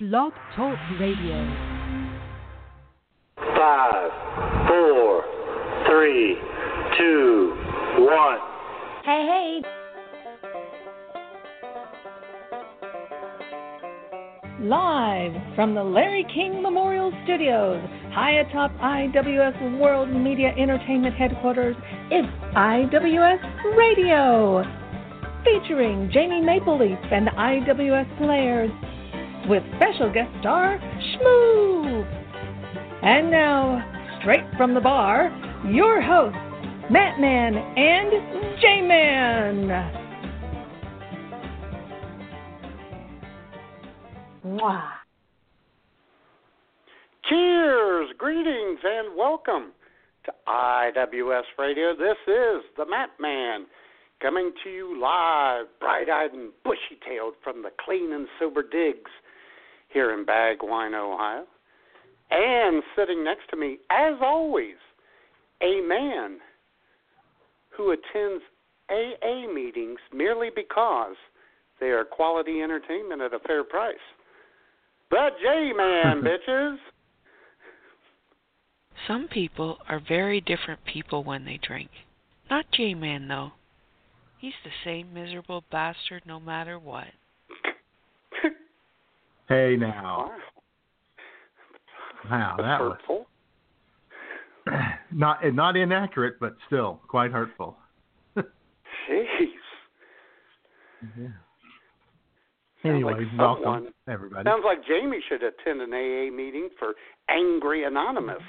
Blog Talk Radio. Five, four, three, two, one. Hey, hey. Live from the Larry King Memorial Studios, high atop IWS World Media Entertainment headquarters, is IWS Radio. Featuring Jamie Maple Leaf and the IWS Players, with special guest star Shmoo. And now, straight from the bar, your hosts, Matt Man and J Man. Mwah. Cheers, greetings, and welcome to IWS Radio. This is the Matt Man coming to you live, bright eyed and bushy tailed from the clean and sober digs here in Bagwine, Ohio. And sitting next to me, as always, a man who attends AA meetings merely because they are quality entertainment at a fair price. The J Man, bitches. Some people are very different people when they drink. Not J Man, though. He's the same miserable bastard no matter what. Hey now. Wow, that was not not inaccurate, but still quite hurtful. Jeez. Yeah. Sounds Anyway, like welcome everybody. Sounds like Jamie should attend an AA meeting for Angry Anonymous.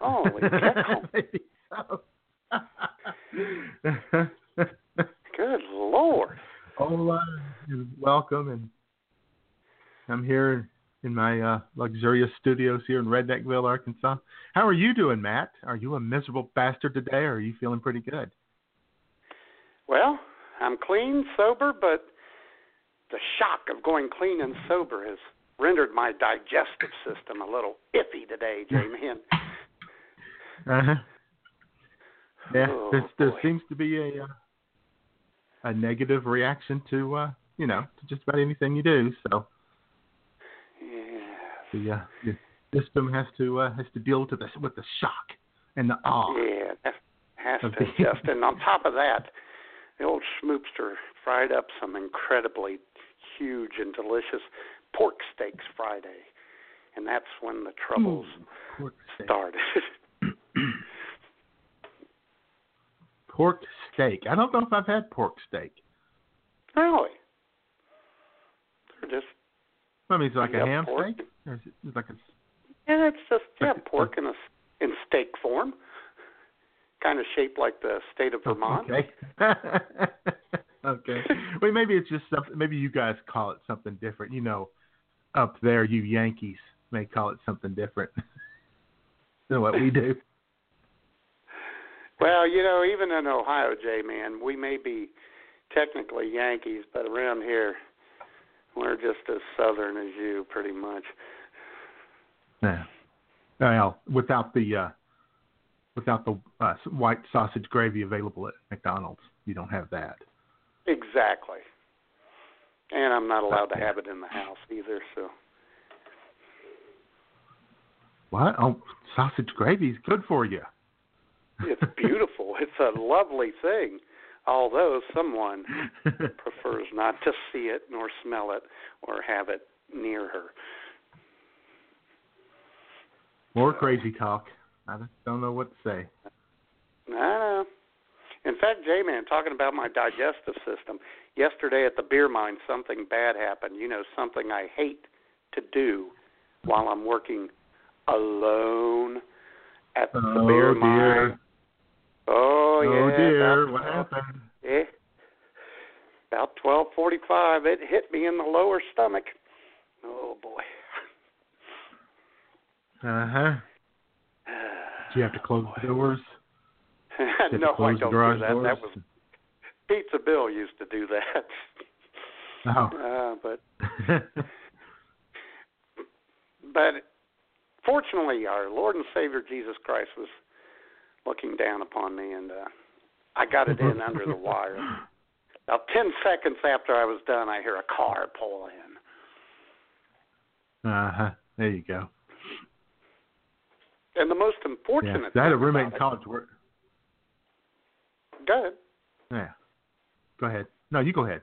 Holy cow. Good Lord. Hola and welcome, and I'm here in my uh, luxurious studios here in Redneckville, Arkansas. How are you doing, Matt? Are you a miserable bastard today, or are you feeling pretty good? Well, I'm clean, sober, but the shock of going clean and sober has rendered my digestive system a little iffy today, J-Man. Uh-huh. Yeah, Oh, there, there seems to be a uh, a negative reaction to uh, you know to just about anything you do. So. The uh, the system has to uh, has to deal with the with the shock and the awe. Yeah, that has to the- adjust. And on top of that, the old schmoopster fried up some incredibly huge and delicious pork steaks Friday. And that's when the troubles started. Pork steak. I don't know if I've had pork steak. really? They're just, I mean, it's like a ham pork. steak. Or is it it's like a yeah, it's just, yeah, Okay. pork in, a, in steak form. Kind of shaped like the state of Vermont. Okay. okay. Well, maybe it's just something. Maybe you guys call it something different. You know, up there, you Yankees may call it something different than what we do. Well, you know, even in Ohio, J man, we may be technically Yankees, but around here, we're just as southern as you, pretty much. Yeah. Well, without the uh, without the uh, white sausage gravy available at McDonald's, you don't have that. Exactly. And I'm not allowed to have it in the house either, so. What? Oh, sausage gravy is good for you. It's beautiful. it's a lovely thing. Although someone prefers not to see it, nor smell it, or have it near her. More crazy talk. I just don't know what to say. I know. In fact, J Man, talking about my digestive system, yesterday at the beer mine, something bad happened. You know, something I hate to do while I'm working alone at the Oh, beer dear. mine. Oh, oh yeah. dear, about what happened? Yeah. About twelve forty-five, it hit me in the lower stomach. Oh boy. Uh huh. Do you have to close the doors? no, I don't do that. Doors? That was Pizza Bill used to do that. Oh. Uh, but but fortunately, our Lord and Savior Jesus Christ was looking down upon me, and uh, I got it in under the wire. About ten seconds after I was done, I hear a car pull in. Uh huh. There you go. And the most unfortunate. Yeah. I had a thing roommate in college. Where, Go ahead. yeah. Go ahead. No, you go ahead.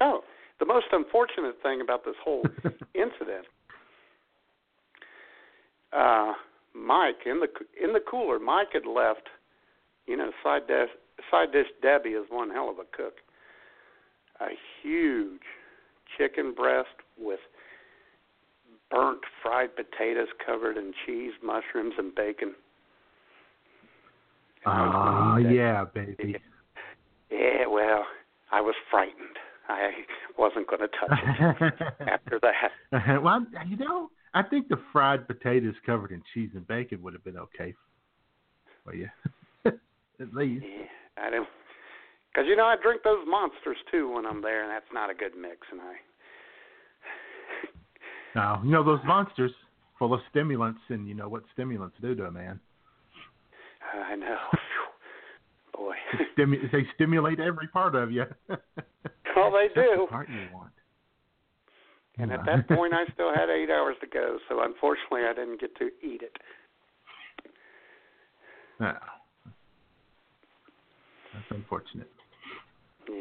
Oh, the most unfortunate thing about this whole incident, uh, Mike in the in the cooler, Mike had left. You know, side dish side dish Debbie is one hell of a cook. A huge chicken breast with burnt fried potatoes covered in cheese, mushrooms, and bacon. Ah, that. yeah, baby. Yeah, well, I was frightened. I wasn't going to touch it after that. well, you know, I think the fried potatoes covered in cheese and bacon would have been okay for you, at least. Yeah, I don't. Because you know I drink those monsters too when I'm there, and that's not a good mix. And I, Now, you know those monsters full of stimulants, and you know what stimulants do to a man. I know. Boy. Stimu- they stimulate every part of you. Oh, they do. The part you want. And at that point, I still had eight hours to go, so unfortunately, I didn't get to eat it. No. That's unfortunate. Yeah.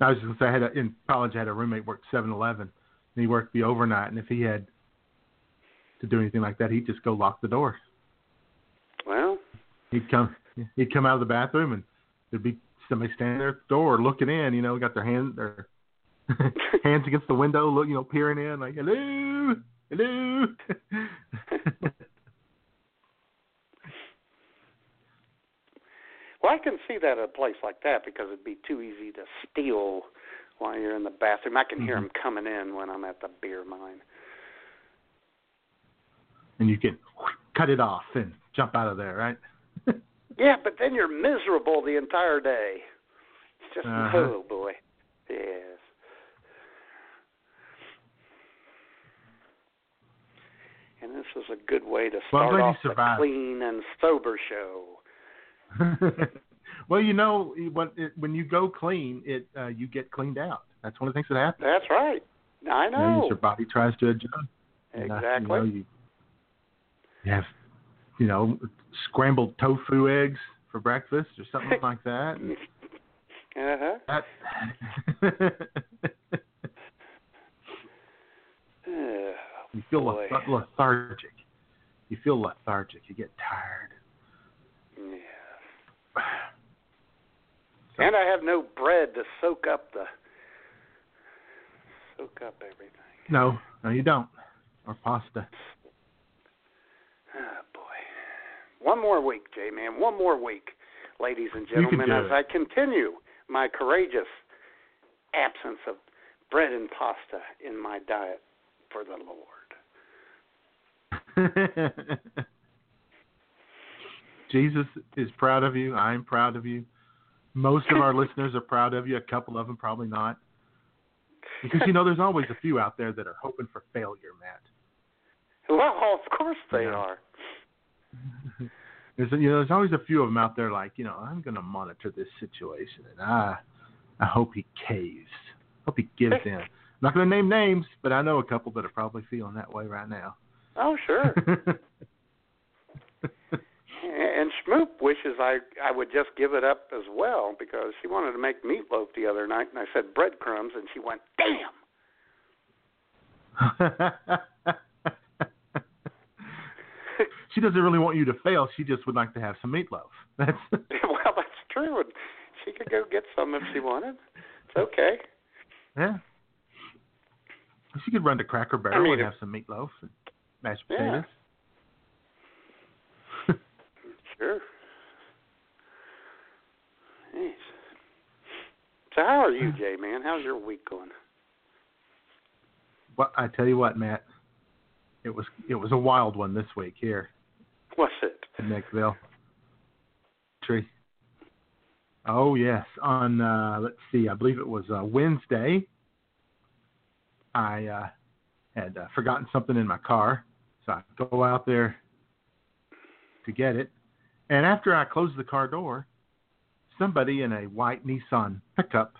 I was just gonna say, I had a, in college, I had a roommate worked Seven Eleven, and he worked the overnight. And if he had to do anything like that, he'd just go lock the door. Well, He'd come, he'd come out of the bathroom, and there'd be somebody standing there at the door looking in. You know, got their hand, their hands against the window, look, you know, peering in, like, hello, hello. well, I can see that at a place like that because it'd be too easy to steal while you're in the bathroom. I can hear Mhm. them coming in when I'm at the beer mine. and you can cut it off and jump out of there, right? Yeah, but then you're miserable the entire day. It's just Uh-huh. oh boy. Yes. And this is a good way to start you off the clean and sober show. well, you know, when it, when you go clean, it uh, you get cleaned out. That's one of the things that happens. That's right. I You know, know. your body tries to adjust. And, uh, Exactly. you, know, you, you have, you know, scrambled tofu eggs for breakfast or something like that. Uh-huh. that Oh, you feel boy. leth- lethargic. You feel lethargic. You get tired. And I have no bread to soak up the soak up everything. No, no, you don't. Or pasta. Oh boy. One more week, J man. One more week, ladies and gentlemen, as it. I continue my courageous absence of bread and pasta in my diet for the Lord. Jesus is proud of you. I'm proud of you. Most of our listeners are proud of you. A couple of them probably not. Because you know, there's always a few out there that are hoping for failure, Matt. Well, of course they Yeah. are. There's you know, there's always a few of them out there like, you know, I'm going to monitor this situation, and I, I hope he caves. Hope he gives in. I'm not going to name names, but I know a couple that are probably feeling that way right now. Oh, sure. And Schmoop wishes I I would just give it up as well because she wanted to make meatloaf the other night, and I said breadcrumbs, and she went, "Damn." she doesn't really want you to fail. She just would like to have some meatloaf. That's well, that's true. And she could go get some if she wanted. It's okay. yeah. She could run to Cracker Barrel I mean, and have some meatloaf and mashed Yeah. potatoes. Sure. Jeez. So how are you, Jay? Man, how's your week going? Well, I tell you what, Matt, it was it was a wild one this week here What's it? in Nickville. Tree. Oh yes, on uh, let's see, I believe it was uh, Wednesday. I uh, had uh, forgotten something in my car, so I go out there to get it, and after I close the car door, somebody in a white Nissan pickup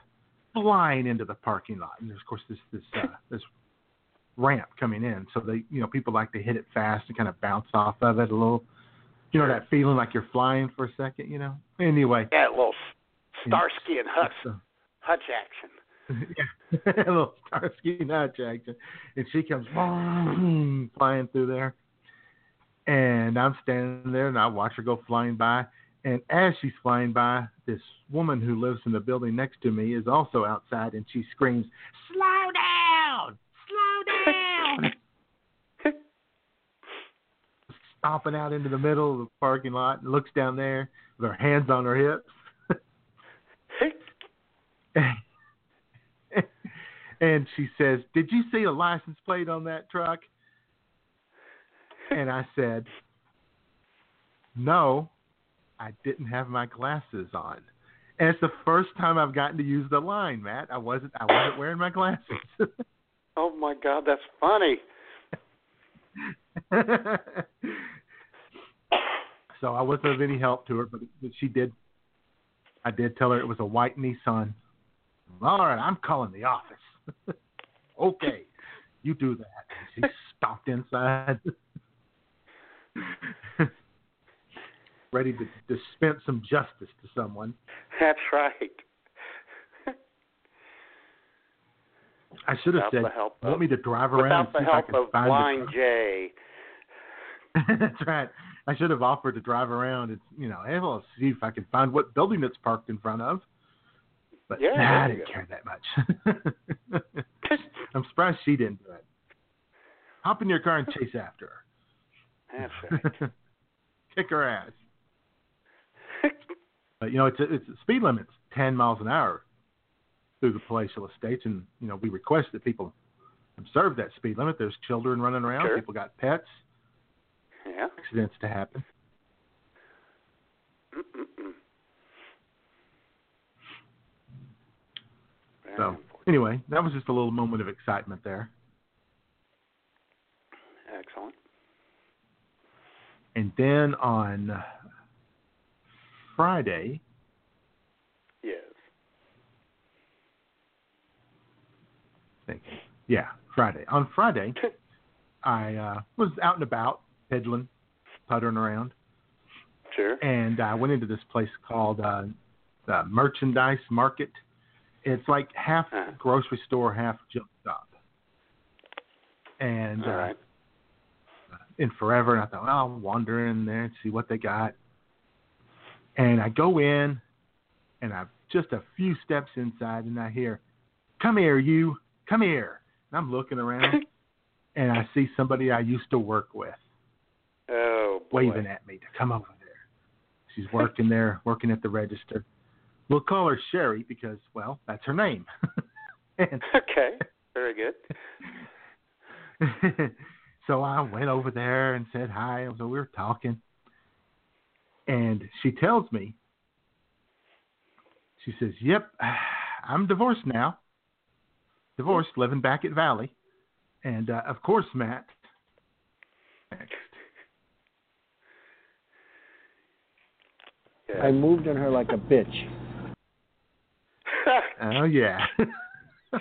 flying into the parking lot, and there's of course this this uh, this ramp coming in, so they you know people like to hit it fast and kind of bounce off of it a little. You know that feeling like you're flying for a second, you know. Anyway, Yeah, a little Starsky and Hutch, so- Hutch action. yeah, a little Starsky and Hutch action, and she comes boom, flying through there, and I'm standing there and I watch her go flying by, and as she's flying by, this woman who lives in the building next to me is also outside, and she screams, "Slow down! Slow down!" Stomping out into the middle of the parking lot and looks down there with her hands on her hips. and she says, "Did you see a license plate on that truck?" And I said, "No, I didn't have my glasses on." And it's the first time I've gotten to use the line, Matt. I wasn't I wasn't wearing my glasses. Oh my God, that's funny. so I wasn't of any help to her, but, but she did. I did tell her it was a white Nissan. All right, I'm calling the office. okay, you do that. She stomped inside, ready to dispense some justice to someone. That's right. I should have Without said, the help "Want of- me to drive around and see if I can find the Blind truck?" Jay. That's right. I should have offered to drive around and you know, hey, well, see if I can find what building it's parked in front of. But Yeah, nah, I didn't go. care that much. I'm surprised she didn't do it. Hop in your car and chase after That's right. Kick her ass. But you know, it's a, it's speed limit's ten miles an hour through the palatial estates, and you know, we request that people observe that speed limit. There's children running around, Sure. people got pets, Yeah. accidents to happen. Mm-mm-mm. So anyway, that was just a little moment of excitement there. Excellent. And then on Friday, Yes. thinking, yeah, Friday. On Friday, I uh, was out and about, peddling, puttering around, Sure. and I went into this place called uh, the Merchandise Market. It's like half Uh-huh. grocery store, half junk shop. And uh, right. In forever, and I thought, well, I'll wander in there and see what they got. And I go in, and I'm just a few steps inside, and I hear, "Come here, you! Come here!" And I'm looking around, and I see somebody I used to work with Oh boy. waving at me to come over there. She's working there, working at the register. We'll call her Sherry because, well, that's her name. and Okay. Very good. So I went over there and said hi. So we were talking. And she tells me, she says, Yep, I'm divorced now. Divorced, living back at Valley. And uh, of course, Matt. Next. Yeah. I moved on her like a bitch. Oh, yeah. I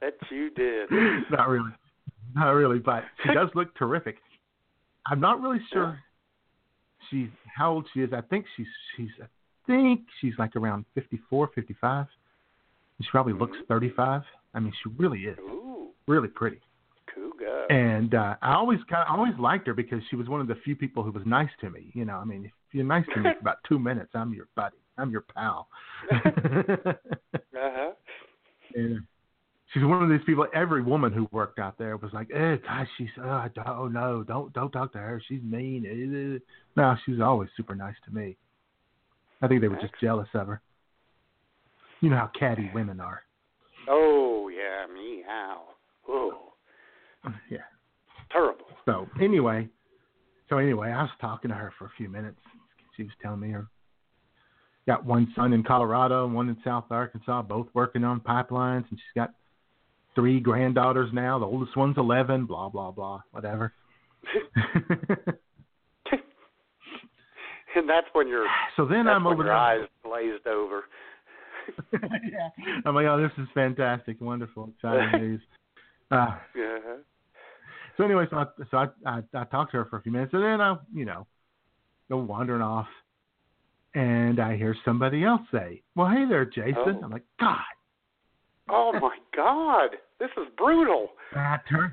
bet you did. not really. Not really, but she does look terrific. I'm not really sure she's how old she is. I think she's she's I think she's like around 54, 55. She probably looks 35. I mean, she really is Ooh, really pretty. cool guy. And uh, I always kind of always liked her because she was one of the few people who was nice to me. You know, I mean, if you're nice to me for about two minutes, I'm your buddy. I'm your pal. Uh-huh. And she's one of these people. Every woman who worked out there was like, "Eh, gosh, she's uh, oh no, don't don't talk to her. She's mean." Eh, No, she was always super nice to me. I think they were just jealous of her. You know how catty women are. Oh yeah, meow. Oh. Yeah. Terrible. So anyway, so anyway, I was talking to her for a few minutes. She was telling me her got one son in Colorado and one in South Arkansas, both working on pipelines, and she's got three granddaughters now. The oldest one's eleven. Blah blah blah. Whatever. and that's when your so then I'm over your eyes glazed over. yeah. I'm like, oh, this is fantastic, wonderful, exciting news. Uh, Yeah. so anyway, so I, so I, I I talked to her for a few minutes, and then I, you know, go wandering off, and I hear somebody else say, "Well, hey there, Jason." Oh. I'm like, God. Oh my God, this is brutal. I turn.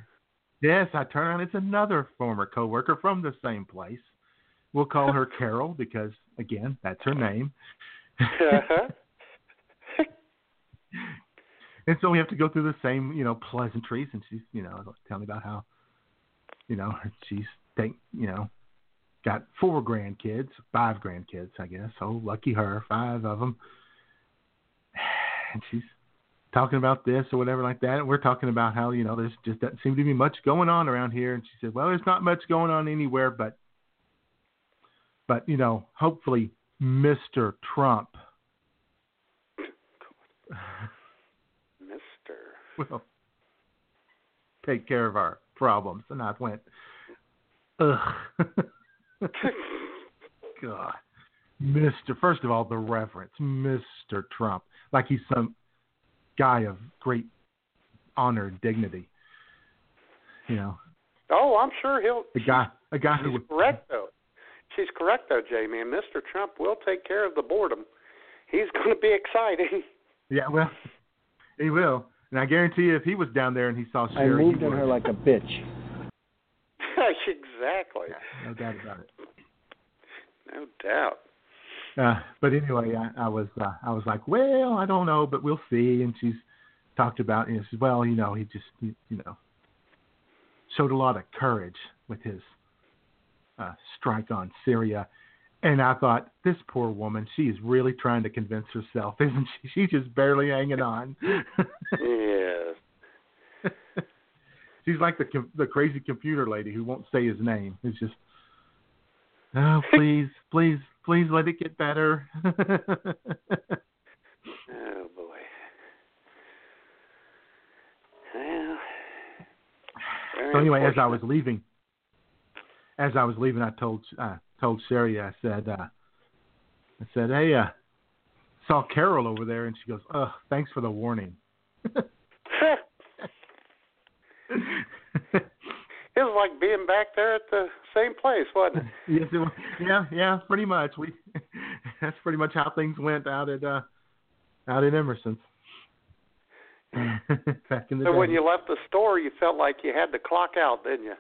Yes, I turn around. It's another former coworker from the same place. We'll call her Carol because, again, that's her name. Uh-huh. and so we have to go through the same, you know, pleasantries. And she's, you know, telling me about how, you know, she's take, you know, got four grandkids, five grandkids, I guess. Oh, lucky her, five of them. And she's talking about this or whatever like that. And we're talking about how, you know, there's just doesn't seem to be much going on around here. And she said, well, there's not much going on anywhere, but, but, you know, hopefully Mr. Trump Mister. will take care of our problems. And I went, ugh. God. Mr. First of all, the reverence, Mr. Trump, like he's some guy of great honor and dignity. You know, Oh, I'm sure he'll. a guy, a guy who She's would, correct though. She's correct though, Jamie. And Mr. Trump will take care of the boredom. He's going to be exciting. yeah, well, he will. And I guarantee you, if he was down there and he saw I Sherry, moved he on would. her like a bitch. exactly. no doubt about it. No doubt. Uh, but anyway, I, I was uh, I was like, well, I don't know, but we'll see. And she's talked about, you know, says, well, you know, he just, you you know, showed a lot of courage with his uh, strike on Syria. And I thought, this poor woman, she is really trying to convince herself, isn't she? She's just barely hanging on. Yes. She's like the the crazy computer lady who won't say his name. It's just, oh, please, please, please let it get better. Oh boy. Well. So anyway, as I was leaving, as I was leaving, I told uh, told Sherry, I said, uh, I said, hey, uh, saw Carol over there, and she goes, oh, thanks for the warning. It was like being back there at the same place, wasn't it? yes, it was, yeah, yeah, pretty much. We that's pretty much how things went out at uh, out at Emerson's. Back in the So day. when you left the store, you felt like you had to clock out, didn't you?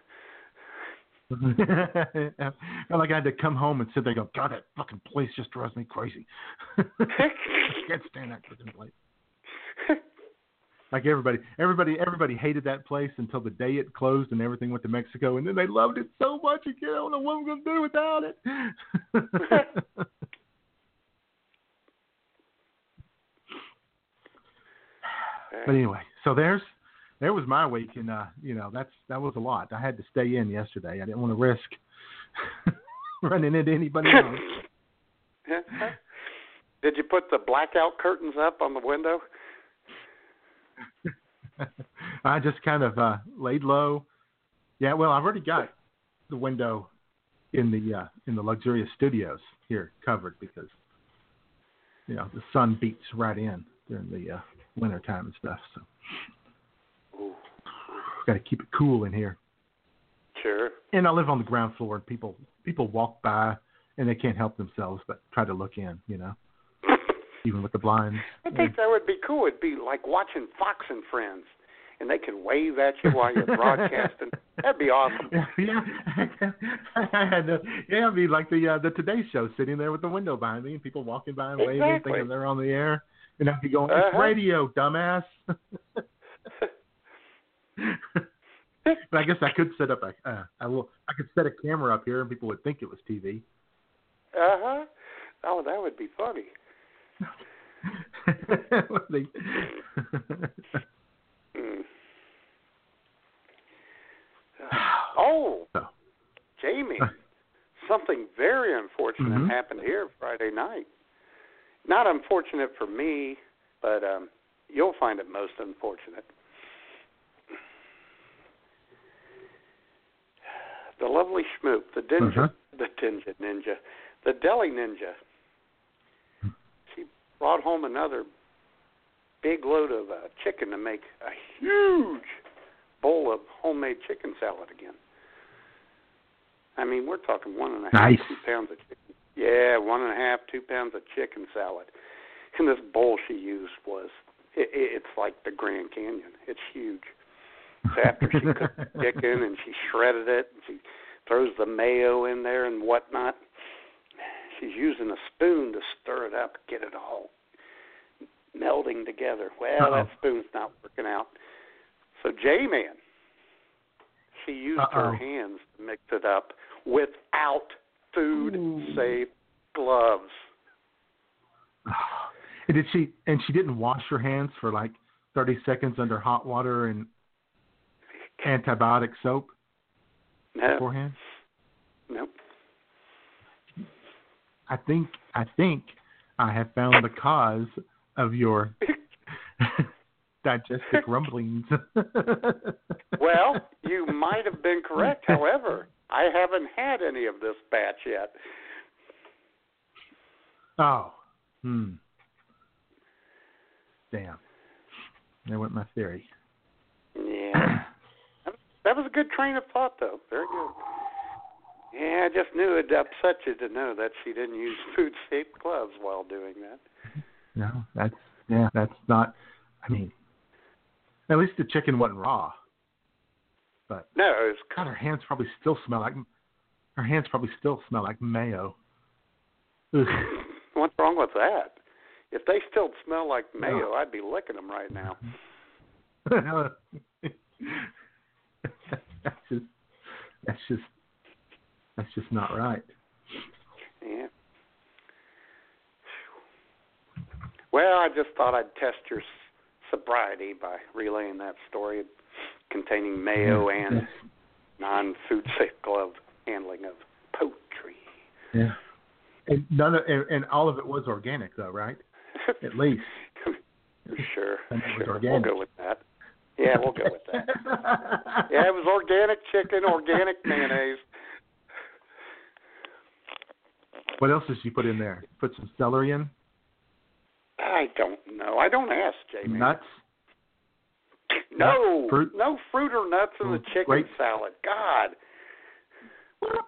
I felt like I had to come home and sit there and go, God, that fucking place just drives me crazy. can't stand that fucking place. Like everybody, everybody, everybody hated that place until the day it closed and everything went to Mexico, and then they loved it so much. Can't, I don't know what I'm gonna do without it. but anyway, so there's there was my week, and uh, you know that's that was a lot. I had to stay in yesterday. I didn't want to risk running into anybody else. Did you put the blackout curtains up on the window? I just kind of uh, laid low. Yeah, well, I've already got the window in the uh, in the luxurious studios here covered because you know the sun beats right in during the uh, winter time and stuff. So got to keep it cool in here. Sure. And I live on the ground floor, and people people walk by and they can't help themselves but try to look in. You know, even with the blinds. I think that would be cool. It'd be like watching Fox and Friends, and they can wave at you while you're broadcasting. That'd be awesome. Yeah, yeah. I had to, yeah, it'd be like the uh, the Today Show, sitting there with the window behind me, and people walking by and waving, thinking they're on the air, and I'd be going, "It's Uh-huh. radio, dumbass." but I guess I could set up a, uh, I will, I could set a camera up here, and people would think it was TV. Uh huh. Oh, that would be funny. oh. Jamie, something very unfortunate mm-hmm. happened here Friday night. Not unfortunate for me, but um, you'll find it most unfortunate. The lovely Schmoop, the ninja, mm-hmm. the ninja ninja, the deli ninja, Brought home another big load of uh, chicken to make a huge bowl of homemade chicken salad again. I mean, we're talking one and a half, Nice. two pounds of chicken. Yeah, one and a half, two pounds of chicken salad. And this bowl she used was, it, it, it's like the Grand Canyon. It's huge. So after she cooked the chicken and she shredded it, and she throws the mayo in there and whatnot, she's using a spoon to stir it up, get it all melding together. Well, that Uh-oh. spoon's not working out. So J Man, she used her Uh-oh. hands to mix it up without food safe gloves. And did she? And she didn't wash her hands for like thirty seconds under hot water and antibiotic soap No, beforehand. nope. I think. I think I have found the cause of your digestive rumblings. Well, you might have been correct. However, I haven't had any of this batch yet. Oh. Hmm. Damn. There went my theory. Yeah. that was a good train of thought, though. Very good. Yeah, I just knew it'd upset you to know that she didn't use food safe gloves while doing that. No, that's yeah, that's not. I mean, at least the chicken wasn't raw. But No, it was God, her hands probably still smell like. Her hands probably still smell like mayo. Ugh. What's wrong with that? If they still smell like mayo, I'd be licking them right now. that's just. That's just. That's just not right. Yeah. Well, I just thought I'd test your sobriety by relaying that story containing mayo Yeah, and non-food safe glove handling of poultry. Yeah. And none of and, and all of it was organic though, right? At least. Sure, And it was sure. We'll go with that. Yeah, we'll go with that. Yeah, it was organic chicken, organic mayonnaise. What else did she put in there? Put some celery in, I don't know. I don't ask, Jay. Man. nuts. No, fruit? no fruit or nuts in the chicken salad. God. What?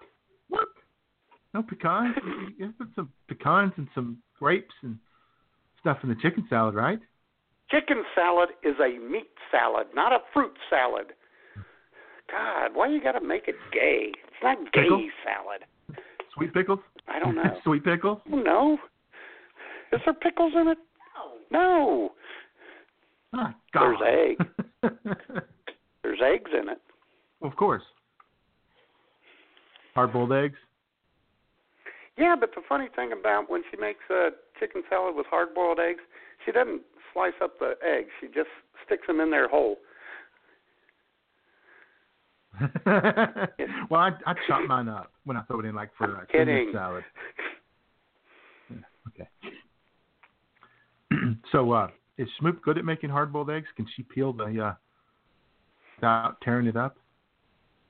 What? No pecans. You- you put some pecans and some grapes and stuff in the chicken salad, right? Chicken salad is a meat salad, not a fruit salad. God, why you got to make it gay? It's not gay Pickle? salad. Sweet pickles. I don't know. Sweet pickles. no. Is there pickles in it? No. Ah, There's God. egg. There's eggs in it. of course. Hard boiled eggs. Yeah, but the funny thing about when she makes a chicken salad with hard boiled eggs, she doesn't slice up the eggs. She just sticks them in there whole. well, I I chop mine up when I throw it in, like for I'm a kidding. salad. Yeah, okay. so, uh, is Schmoop good at making hard-boiled eggs? Can she peel the uh, without tearing it up?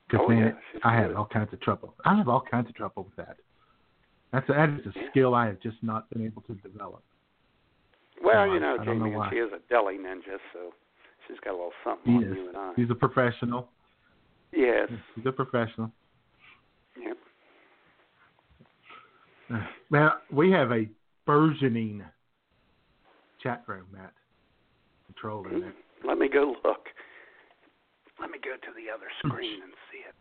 Because Oh, man, yeah, I have all kinds of trouble. I have all kinds of trouble with that. That's a, that is a skill I have just not been able to develop. Well, you know, I don't know Jamie, she is a deli ninja, so she's got a little something He on is. you and I. He's a professional. Yes. He's a professional. Yep. Now we have a burgeoning chat room, Matt. Control in it. Let me go look. Let me go to the other hmm. screen and see it.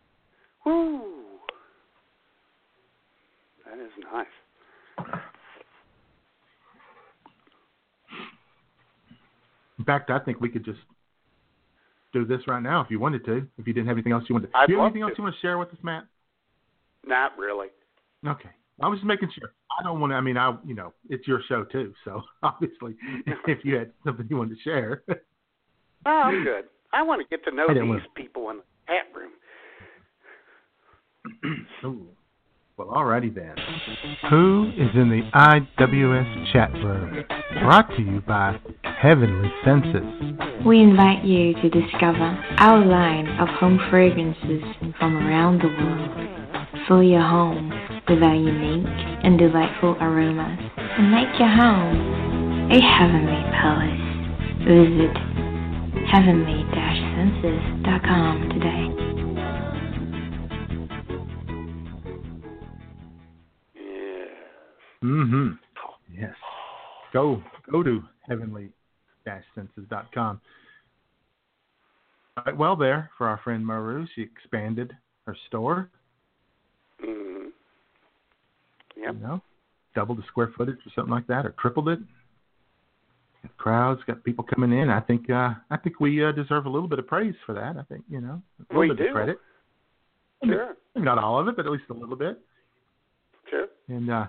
Woo! That is nice. In fact, I think we could just do this right now if you wanted to. If you didn't have anything else you wanted. I'd do you have anything else to. you want to share with us, Matt? Not really. Okay. I was just making sure. I don't want to. I mean, I you know, it's your show too. So obviously, if you had something you wanted to share, Oh, I'm good. I want to get to know these want- people in the chat room. Ooh. Well, alrighty then. Who is in the IWS chat room? Brought to you by Heavenly Senses. We invite you to discover our line of home fragrances from around the world. Fill your home with our unique and delightful aromas and make your home a heavenly palace. Visit heavenly-senses.com today. Mm-hmm. Yes. Go go to heavenly-senses.com. Right, well, there for our friend Maru, she expanded her store. Mm-hmm. Yep. You know, doubled the square footage or something like that, or tripled it. Got crowds, got people coming in. I think uh, I think we uh, deserve a little bit of praise for that. I think you know a little We bit do. of credit. Sure. Maybe not all of it, but at least a little bit. Sure. And uh,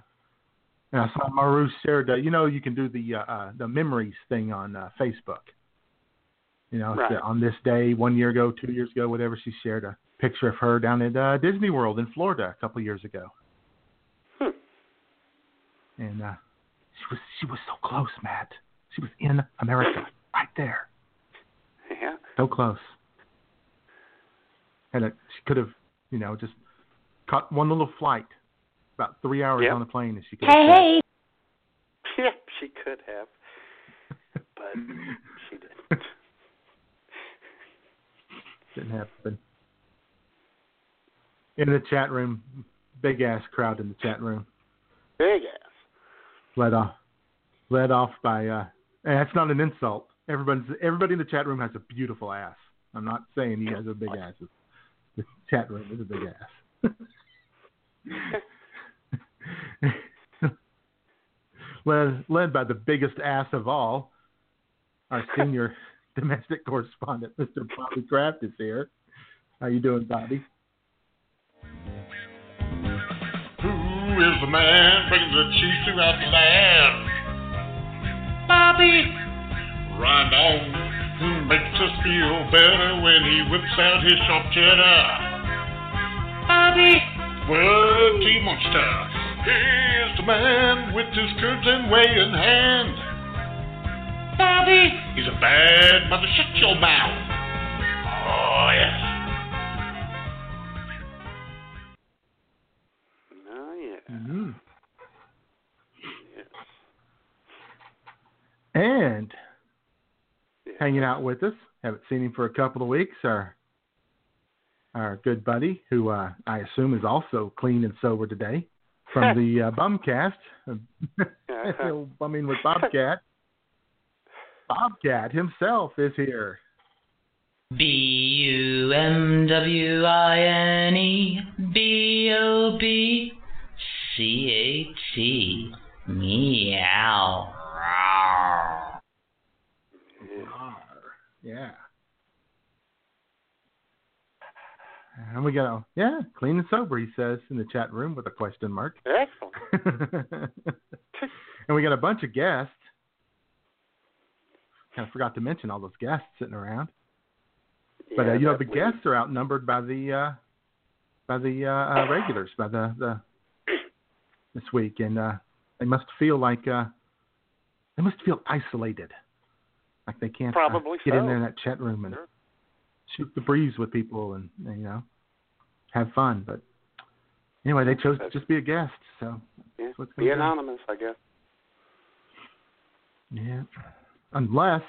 and I saw Maru shared. Uh, you know, you can do the uh, uh, the memories thing on uh, Facebook. You know, Right. on this day, one year ago, two years ago, whatever, she shared a picture of her down at uh, Disney World in Florida a couple years ago. Hmm. And uh, she was she was so close, Matt. She was in America, right there, Yeah. so close. And it, she could have, you know, just caught one little flight, about three hours Yep. on the plane, and she could. Hey, have said, hey! Yeah, she could have, but she didn't. Didn't happen. In the chat room, big ass crowd in the chat room, Big ass. led off, led off by. uh And that's not an insult. Everybody's everybody in the chat room has a beautiful ass. I'm not saying he has a big ass. The chat room is a big ass. led led by the biggest ass of all, our senior domestic correspondent, Mr. Bobby Kraft, is here. How you doing, Bobby? Who is the man bringing the cheese throughout the land? Bobby! Right on. Who makes us feel better when he whips out his sharp cheddar? Bobby! Well, T Monster. He's the man with his curves and way in hand. Bobby! He's a bad mother. Shut your mouth. Oh, yes. Oh yeah. Mm-hmm. Yes. And Yeah. hanging out with us, haven't seen him for a couple of weeks. Our our good buddy, who uh, I assume is also clean and sober today, from the uh, Bumcast, bumming with Bobcat. Bobcat himself is here. B U M W I N E B O B C A T. Meow. Yeah. And we got, yeah, clean and sober, he says in the chat room with a question mark. Excellent. and we got a bunch of guests. Kind of forgot to mention all those guests sitting around. Yeah, But uh, you know, the guests are outnumbered by the uh, by the uh, uh, regulars, by the the this week, and uh, they must feel like uh, they must feel isolated, like they can't Probably get in there in that chat room and Sure. Shoot the breeze with people and you know have fun. But anyway, they chose to just be a guest, so Yeah. Be anonymous, I guess. Yeah. Unless,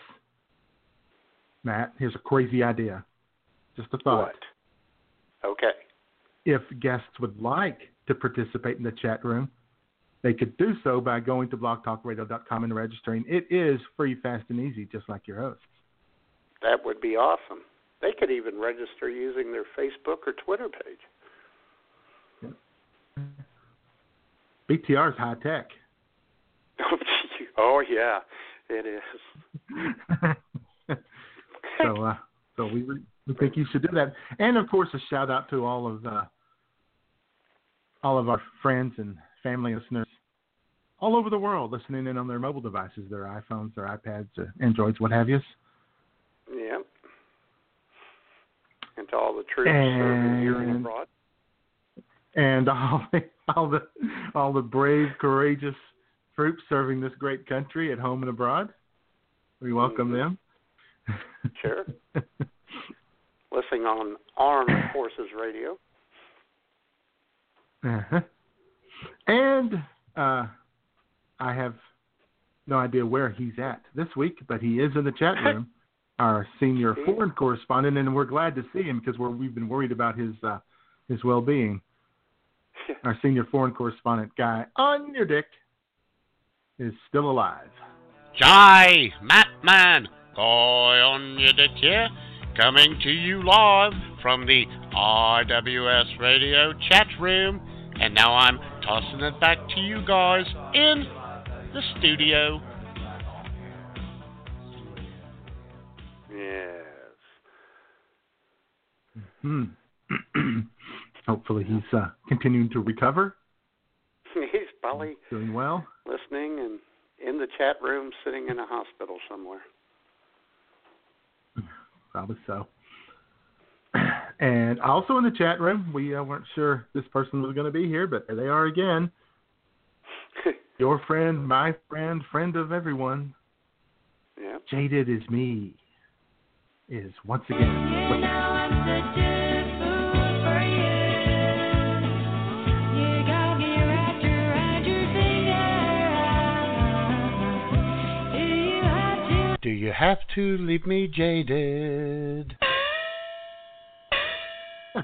Matt, here's a crazy idea. Just a thought. What? Okay. If guests would like to participate in the chat room, they could do so by going to blogtalkradio.com and registering. It is free, fast, and easy, just like your hosts. That would be awesome. They could even register using their Facebook or Twitter page. BTR is high tech. oh yeah, it is. so, uh, so we we think you should do that. And of course, a shout out to all of uh, all of our friends and family listeners all over the world listening in on their mobile devices, their iPhones, their iPads, their Androids, what have you. Yep. And to all the troops serving here and abroad. and all the, all the all the brave, courageous troops serving this great country at home and abroad. We welcome them. Sure. Listening on Armed Forces Radio. Uh-huh. And uh, I have no idea where he's at this week, but he is in the chat room, our senior foreign correspondent, and we're glad to see him because we're, we've been worried about his uh, his well being. our senior foreign correspondent guy on your dick is still alive. Jai, Matt Man, guy on your dick here, coming to you live from the IWS Radio chat room. And now I'm tossing it back to you guys in the studio. Yes. Hmm. Hopefully he's uh, continuing to recover, He's probably doing well. listening and in the chat room, sitting in a hospital somewhere. Probably so. And also in the chat room, we uh, weren't sure this person was going to be here, but there they are again. Your friend, my friend, friend of everyone, Yeah. Jaded is me, is once again. with us. Do you have to leave me jaded? Oh,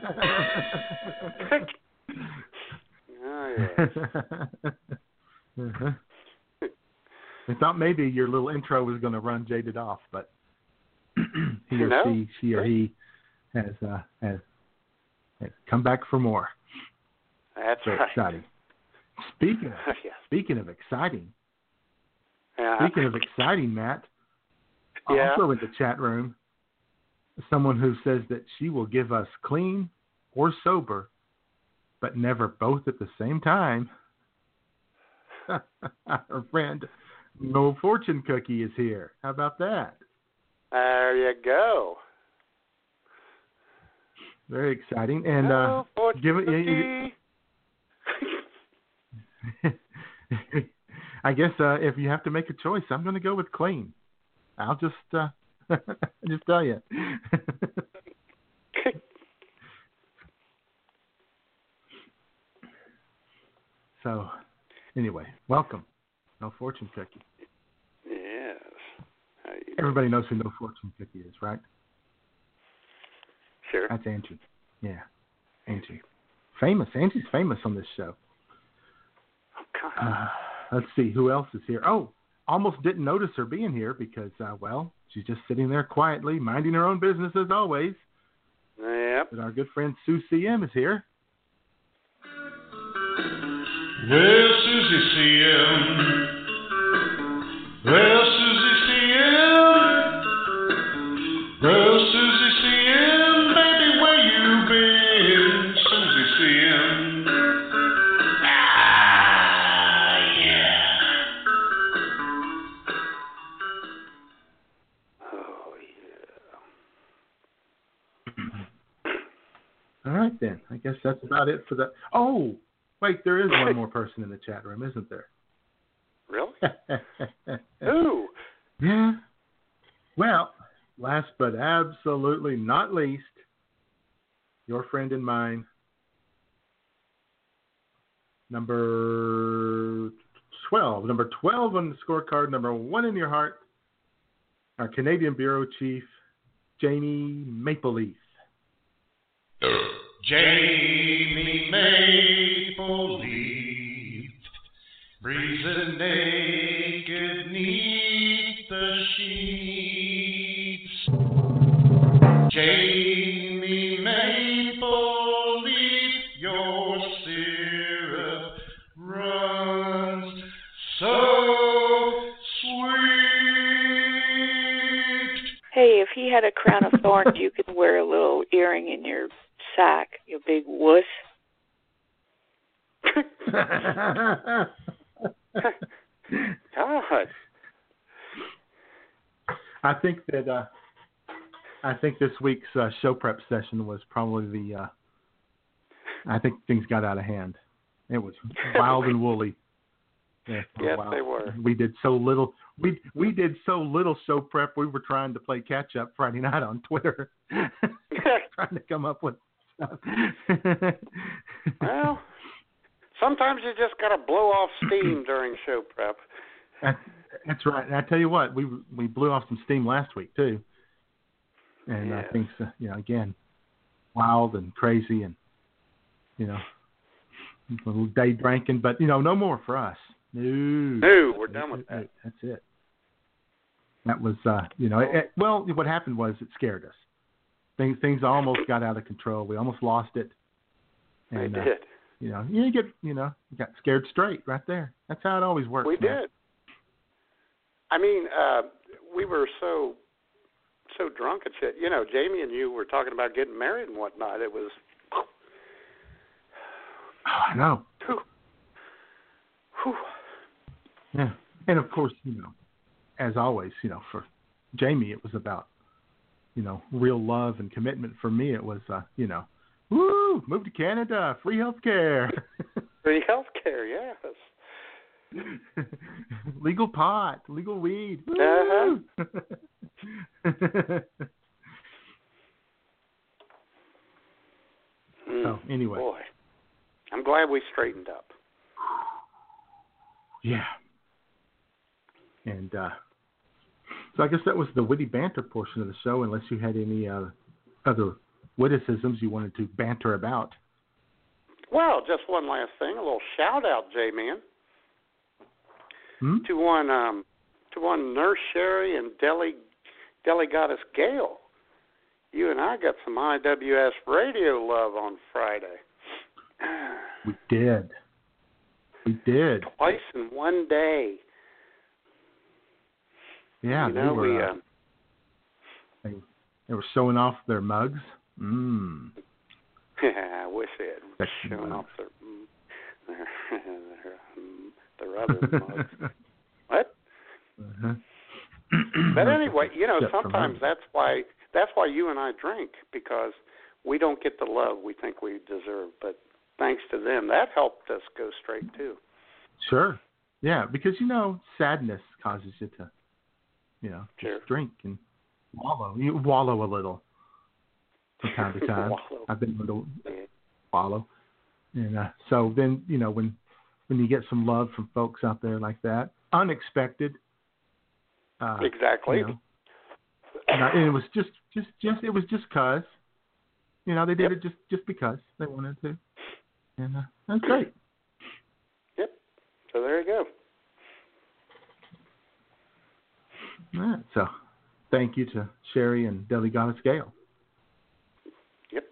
uh-huh. I thought maybe your little intro was going to run Jaded off, but he or No. she, she or he, has uh, has, has come back for more. That's So right. exciting. Speaking of, Yeah. speaking of exciting, Yeah. speaking of exciting, Matt, Yeah. also in the chat room, someone who says that she will give us clean or sober, but never both at the same time. Our friend No Fortune Cookie is here. How about that? There you go. Very exciting. And uh, fortune give it. you- you- I guess uh, if you have to make a choice, I'm going to go with clean. I'll just uh, just tell you. so, anyway, welcome, No Fortune Cookie. yes. How you doing? Everybody knows who No Fortune Cookie is, right? Sure. That's Angie. Yeah, Angie. Famous. Angie's famous on this show. Oh God. Uh, let's see who else is here. Oh, almost didn't notice her being here because, uh, well, she's just sitting there quietly, minding her own business as always. Yep. But our good friend Sue CM is here. Well, Susie CM. Well, right then. I guess that's about it for the. Oh, wait, there is one more person in the chat room, isn't there? Really? Who? Yeah. Well, last but absolutely not least, your friend and mine, number 12, number 12 on the scorecard, number one in your heart, our Canadian Bureau Chief, Jamie Maple Leaf. Jamie Maple Leaf, breezing naked neath the sheets. God. I think that uh, I think this week's uh, show prep session was probably the uh, I think things got out of hand. It was wild and woolly. Yeah, yes, wow. they were. We did so little. We we did so little show prep. We were trying to play catch up Friday night on Twitter, trying to come up with stuff. well, sometimes you just got to blow off steam during show prep. That, that's right. And I tell you what, we we blew off some steam last week too. And. I think uh, you know again, wild and crazy and you know a little day drinking, but you know no more for us. No. No, we're done with that. That's it. That was, uh, you know, it, well, what happened was it scared us. Things things almost got out of control. We almost lost it. And, we did. Uh, you know, you get, you know, you got scared straight right there. That's how it always works. We man. did. I mean, uh, we were so so drunk and shit. You know, Jamie and you were talking about getting married and whatnot. It was. Oh, I know. Whew. Whew. Yeah, and of course, you know, as always, you know, for Jamie, it was about, you know, real love and commitment. For me, it was, uh, you know, woo, move to Canada, free health care. free health care, yes. legal pot, legal weed. Uh huh. mm, so anyway, boy, I'm glad we straightened up. Yeah. And uh, so I guess that was the witty banter portion of the show, unless you had any uh, other witticisms you wanted to banter about. Well, just one last thing, a little shout out, J Man, hmm? to one um, to one Nurse Sherry and Deli Deli Goddess Gail. You and I got some IWS radio love on Friday. We did. We did. Twice in one day. Yeah, you they know, were. we, uh, um, they, they were showing off their mugs. Mmm. Yeah, I wish they had shown off their mm, their, their, their other mugs. what? Uh-huh. But anyway, you know, sometimes that's why that's why you and I drink because we don't get the love we think we deserve. But thanks to them, that helped us go straight too. Sure. Yeah, because you know, sadness causes you to, you know, just Sure. drink and wallow. You wallow a little from time to time. I've been able to follow. and uh, so then you know when when you get some love from folks out there like that, unexpected. Uh, exactly. You know, and, I, and it was just just just it was just cause, you know, they did it just just because they wanted to, and uh, that's great. Yep. So there you go. All right, so thank you to Sherry and Deli Goddess Gale. Yep.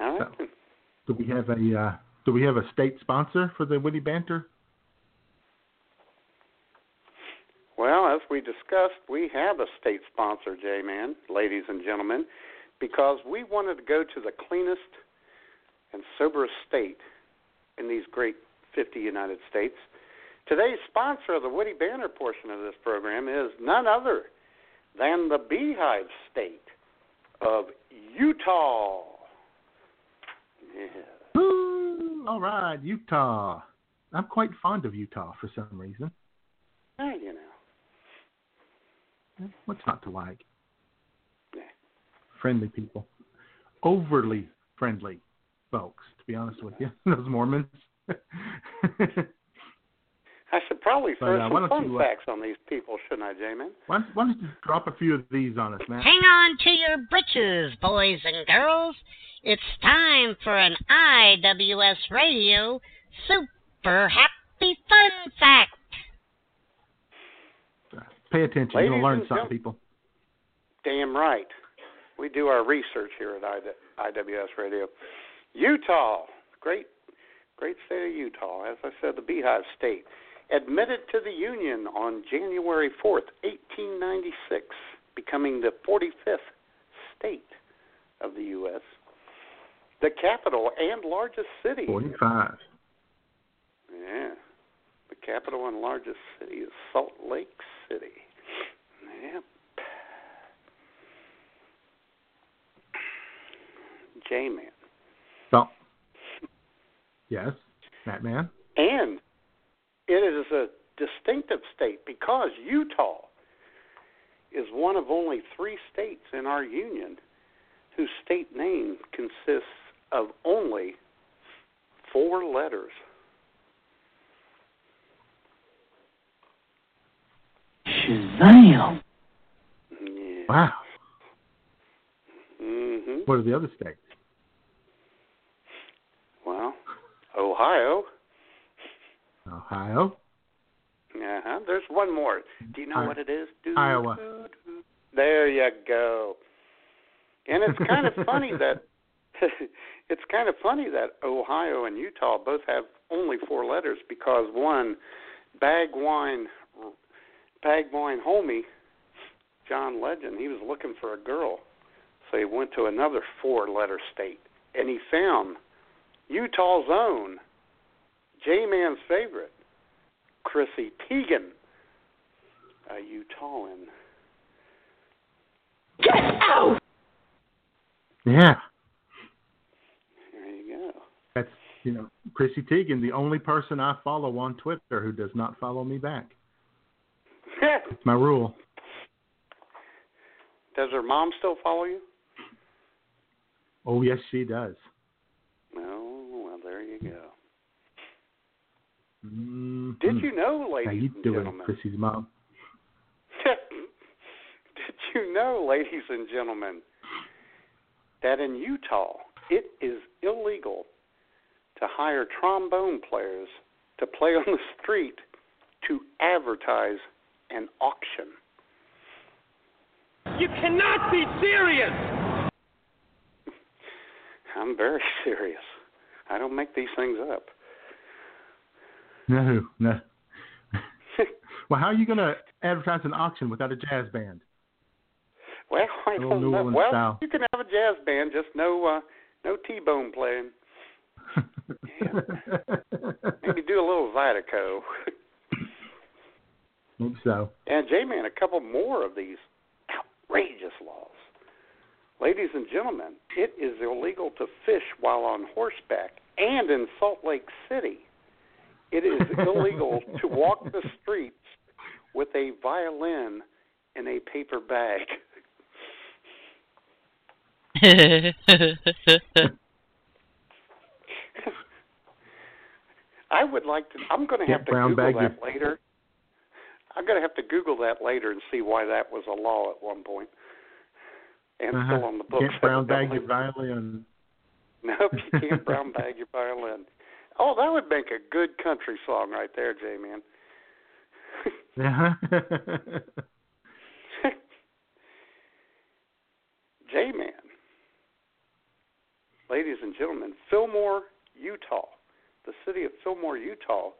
All right. So, do we have a uh, do we have a state sponsor for the witty banter? Well, as we discussed, we have a state sponsor, J Man, ladies and gentlemen, because we wanted to go to the cleanest and soberest state in these great 50 United States. Today's sponsor of the Witty Banter portion of this program is none other than the Beehive State of Utah. Yeah. Ooh, all right, Utah. I'm quite fond of Utah for some reason. Ah, you know. What's not to like? Yeah. Friendly people, overly friendly folks. To be honest with you, those Mormons. I should probably But, throw uh, some fun you, uh, facts on these people, shouldn't I, J-Man? why, don't- why don't you drop a few of these on us, man? Hang on to your britches, boys and girls. It's time for an IWS Radio Super Happy Fun Fact. Pay attention. Ladies You're gonna learn and something, gen- people. Damn right. We do our research here at I- IWS Radio. Utah, great, great state of Utah. As I said, the Beehive State, admitted to the Union on January 4th, 1896, becoming the 45th state of the U.S. The capital and largest city. Forty-five. Yeah. The capital and largest city is Salt Lake City. Yep. J-Man. So, yes, Matt Man. And it is a distinctive state because Utah is one of only three states in our union whose state name consists of only four letters. Shazam! Yeah. Wow. hmm What are the other states? Well, Ohio. Ohio, Uh-huh. There's one more. Do you know I- what it is? Do, Iowa. do, do. There you go. And it's kind of funny that it's kind of funny that Ohio and Utah both have only four letters because one Bagwine Bagwine homie John Legend, he was looking for a girl. So he went to another four letter state and he found Utah's own J Man's favorite, Chrissy Teigen, a Utahan. Get out! yeah, There you go. that's you know Chrissy Teigen, the only person I follow on Twitter who does not follow me back. It's my rule. Does her mom still follow you? Oh yes, she does. No. Well, there you go. Mm Did you know, How ladies you and doing, gentlemen? Chrissy's mom? Did you know, ladies and gentlemen, that in Utah it is illegal to hire trombone players to play on the street to advertise an auction? You cannot be serious! I'm very serious. I don't make these things up. No, no. well, how are you going to advertise an auction without a jazz band? Well, I don't New know. Orleans Well, style. you can have a jazz band, just no uh, no T-bone playing. Maybe do a little Zydeco. Hope so. And J-Man, a couple more of these outrageous laws. Ladies and gentlemen, it is illegal to fish while on horseback, and in Salt Lake City, it is illegal to walk the streets with a violin in a paper bag. I would like to. I'm going to have to Google that later. I'm going to have to Google that later and see why that was a law at one point. point, and Uh-huh. still on the books. Can't brown bag your violin. Nope, you can't brown bag your violin. Oh, that would make a good country song right there, J Man. Yeah. J Man. Ladies and gentlemen, Fillmore, Utah. The city of Fillmore, Utah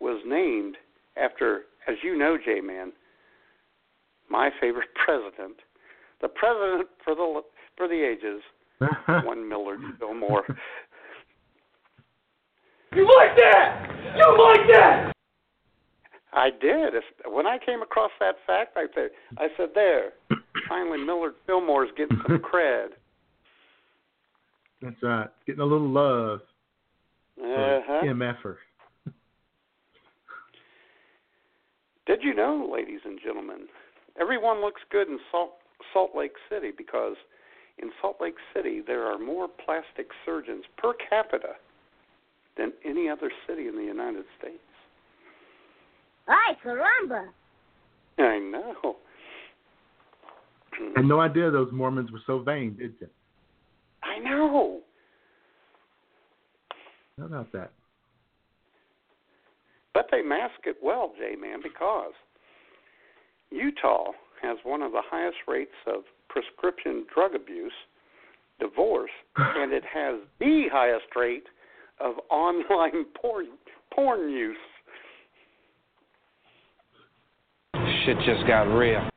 was named after, as you know, J Man, my favorite president, the president for the for the ages, one Millard Fillmore. You like that? You like that? I did. When I came across that fact, I said, I said, there. Finally, Millard Fillmore's getting some cred. That's right. Getting a little love. for Uh-huh. MFer. Did you know, ladies and gentlemen, everyone looks good in Salt Salt Lake City because in Salt Lake City there are more plastic surgeons per capita than any other city in the United States. Ay, caramba. I know. Had no idea those Mormons were so vain, did you? I know. How about that? But they mask it well, J Man, because Utah has one of the highest rates of prescription drug abuse, divorce, and it has the highest rate of online porn porn use. Shit just got real.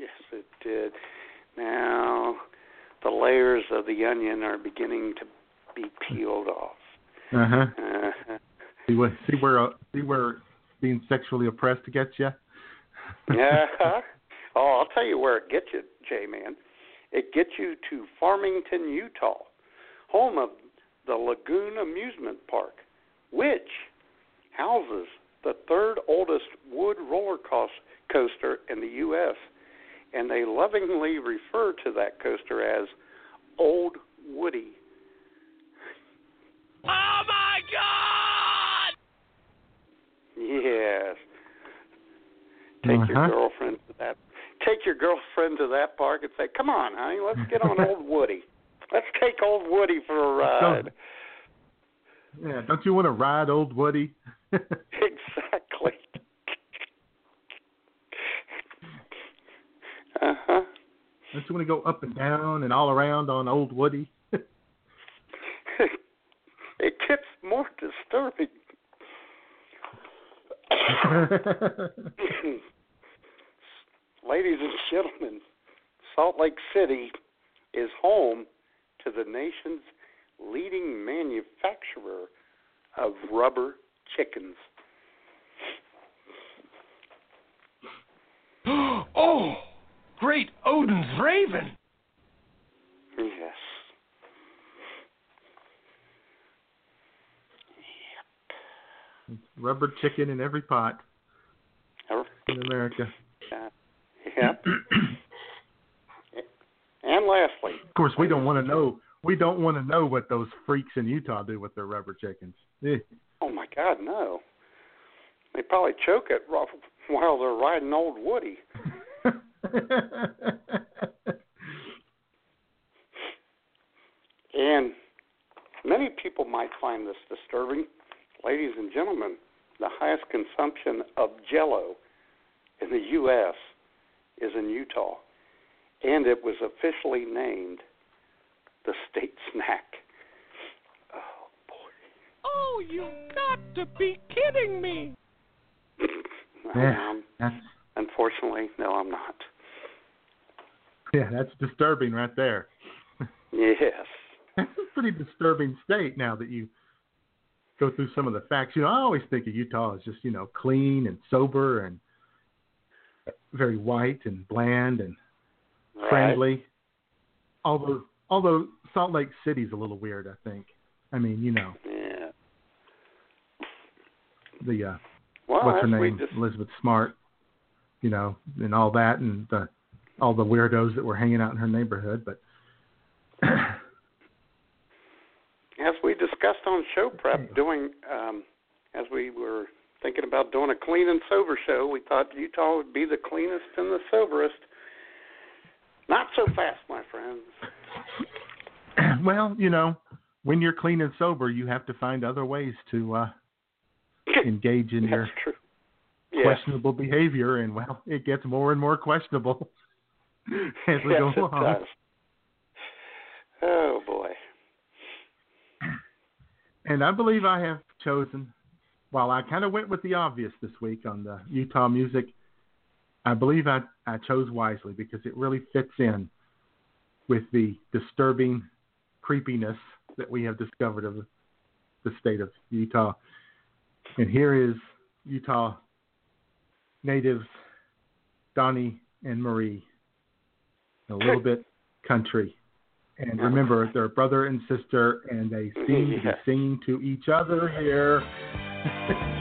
Yes, it did. Now the layers of the onion are beginning to be peeled off. Uh-huh. Uh, See where see where uh, see where being sexually oppressed gets you. yeah. Oh, I'll tell you where it gets you, J Man. It gets you to Farmington, Utah, home of the Lagoon Amusement Park, which houses the third oldest wood roller coaster in the U.S., and they lovingly refer to that coaster as Old Woody. Oh my God! Yes. Take Uh-huh. your girlfriend to that. Take your girlfriend to that park and say, "Come on, honey, let's get on Old Woody. Let's take Old Woody for a ride." Yeah, don't you want to ride old Woody? exactly. Uh huh. Don't you want to go up and down and all around on old Woody? It gets more disturbing. Ladies and gentlemen, Salt Lake City is home to the nation's leading manufacturer of rubber chickens. oh, great Odin's raven. Yes. Yep. Rubber chicken in every pot in America. Uh, yep. and lastly, Of course, we don't want to know. We don't want to know what those freaks in Utah do with their rubber chickens. Eh. oh my God, no. They probably choke it while they're riding Old Woody. And many people might find this disturbing. Ladies and gentlemen, the highest consumption of jello in the U.S. is in Utah, and it was officially named the state snack. Oh, boy! Oh, you got to be kidding me. Yeah, Um, unfortunately, no, I'm not. yeah, that's disturbing right there. Yes. That's a pretty disturbing state now that you go through some of the facts. You know, I always think of Utah as just you know clean and sober and very white and bland and Right. friendly. Although although Salt Lake City's a little weird, I think. I mean, you know, Yeah. the uh Well, what's her name, just Elizabeth Smart, you know, and all that, and the all the weirdos that were hanging out in her neighborhood. But as we discussed on show prep, doing um, as we were thinking about doing a clean and sober show, we thought Utah would be the cleanest and the soberest. Not so fast, my friends. well, you know, when you're clean and sober, you have to find other ways to uh engage in your That's true. Yes. questionable behavior, and well, it gets more and more questionable as we yes, go along. does. Oh boy. And I believe I have chosen, while I kind of went with the obvious this week on the Utah music, I believe I, I chose wisely because it really fits in with the disturbing creepiness that we have discovered of the state of Utah. And here is Utah natives Donny and Marie, a little bit country. And remember, they're brother and sister, and they seem to be singing to each other here.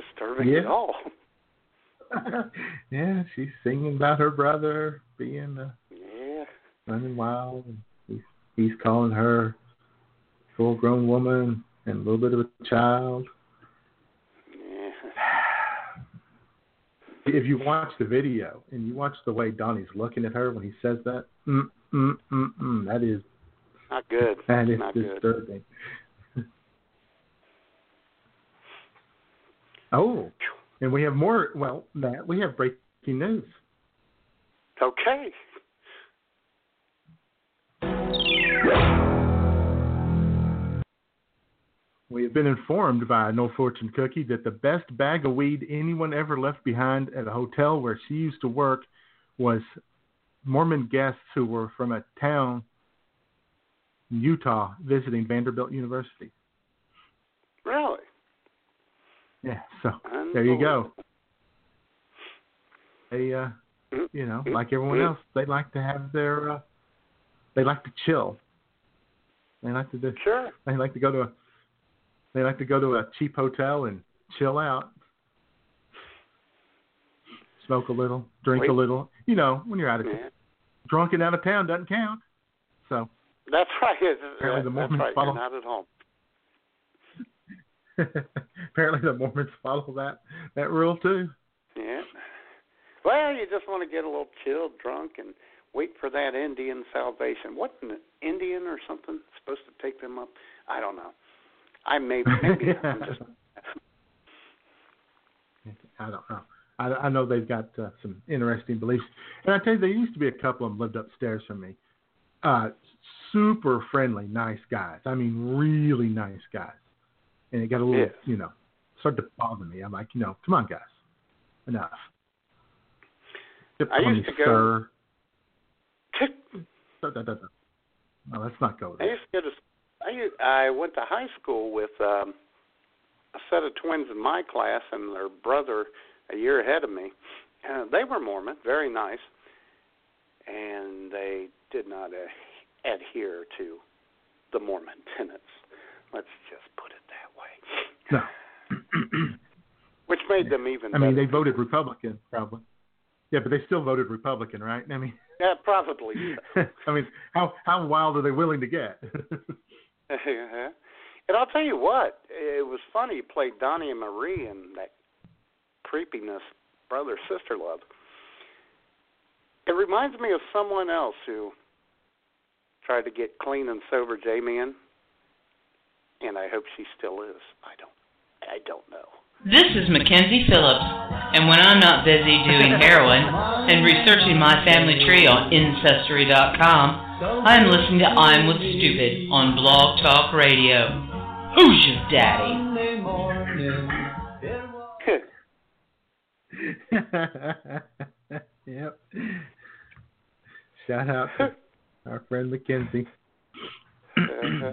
disturbing Yeah. at all. yeah, she's singing about her brother being uh, Yeah. running wild. And he's, he's calling her full grown woman and a little bit of a child. Yeah. if you watch the video and you watch the way Donny's looking at her when he says that, mm, mm, mm, mm, that is Not good. that is Not good. Oh, and we have more. Well, Matt, we have breaking news. Okay. We have been informed by No Fortune Cookie that the best bag of weed anyone ever left behind at a hotel where she used to work was Mormon guests who were from a town in Utah visiting Vanderbilt University. Really? Yeah, so there you go. They, uh, you know, like everyone else, they like to have their, uh, they like to chill. They like to do. Sure. They like to go to a, they like to go to a cheap hotel and chill out, smoke a little, drink Wait. a little. You know, when you're out of Yeah. drunk and out of town doesn't count. So That's right. Apparently the that's Mormons right. follow- You're not at home. apparently the Mormons follow that that rule too. Yeah. Well, you just want to get a little chilled, drunk, and wait for that Indian salvation. What an Indian or something supposed to take them up? I don't know. I may maybe I'm just I don't know. I, I know they've got uh, some interesting beliefs, and I tell you, there used to be a couple of them lived upstairs from me. Uh, super friendly, nice guys. I mean, really nice guys. And it got a little, Yes. you know, started to bother me. I'm like, you know, come on, guys, enough. Tip I used to go- sir. Da, da, da, da. No, let's not go there. I used to go to. I I went to high school with um, a set of twins in my class and their brother a year ahead of me. Uh, they were Mormon, very nice, and they did not uh, adhere to the Mormon tenets. Let's just put it way. No. Which made them even. Better. I mean, better. they voted Republican, probably. Yeah, but they still voted Republican, right? I mean, Yeah, probably. I mean, how how wild are they willing to get? Uh-huh. and I'll tell you what, it was funny. You played Donny and Marie and that creepiness, brother sister love. It reminds me of someone else who tried to get clean and sober J Man, and I hope she still is. I don't. I don't know. This is Mackenzie Phillips, and when I'm not busy doing heroin and researching my family tree on Ancestry.com, I'm listening to I'm With Stupid on Blog Talk Radio. Who's your daddy? yep. Shout out to our friend Mackenzie. Uh-huh.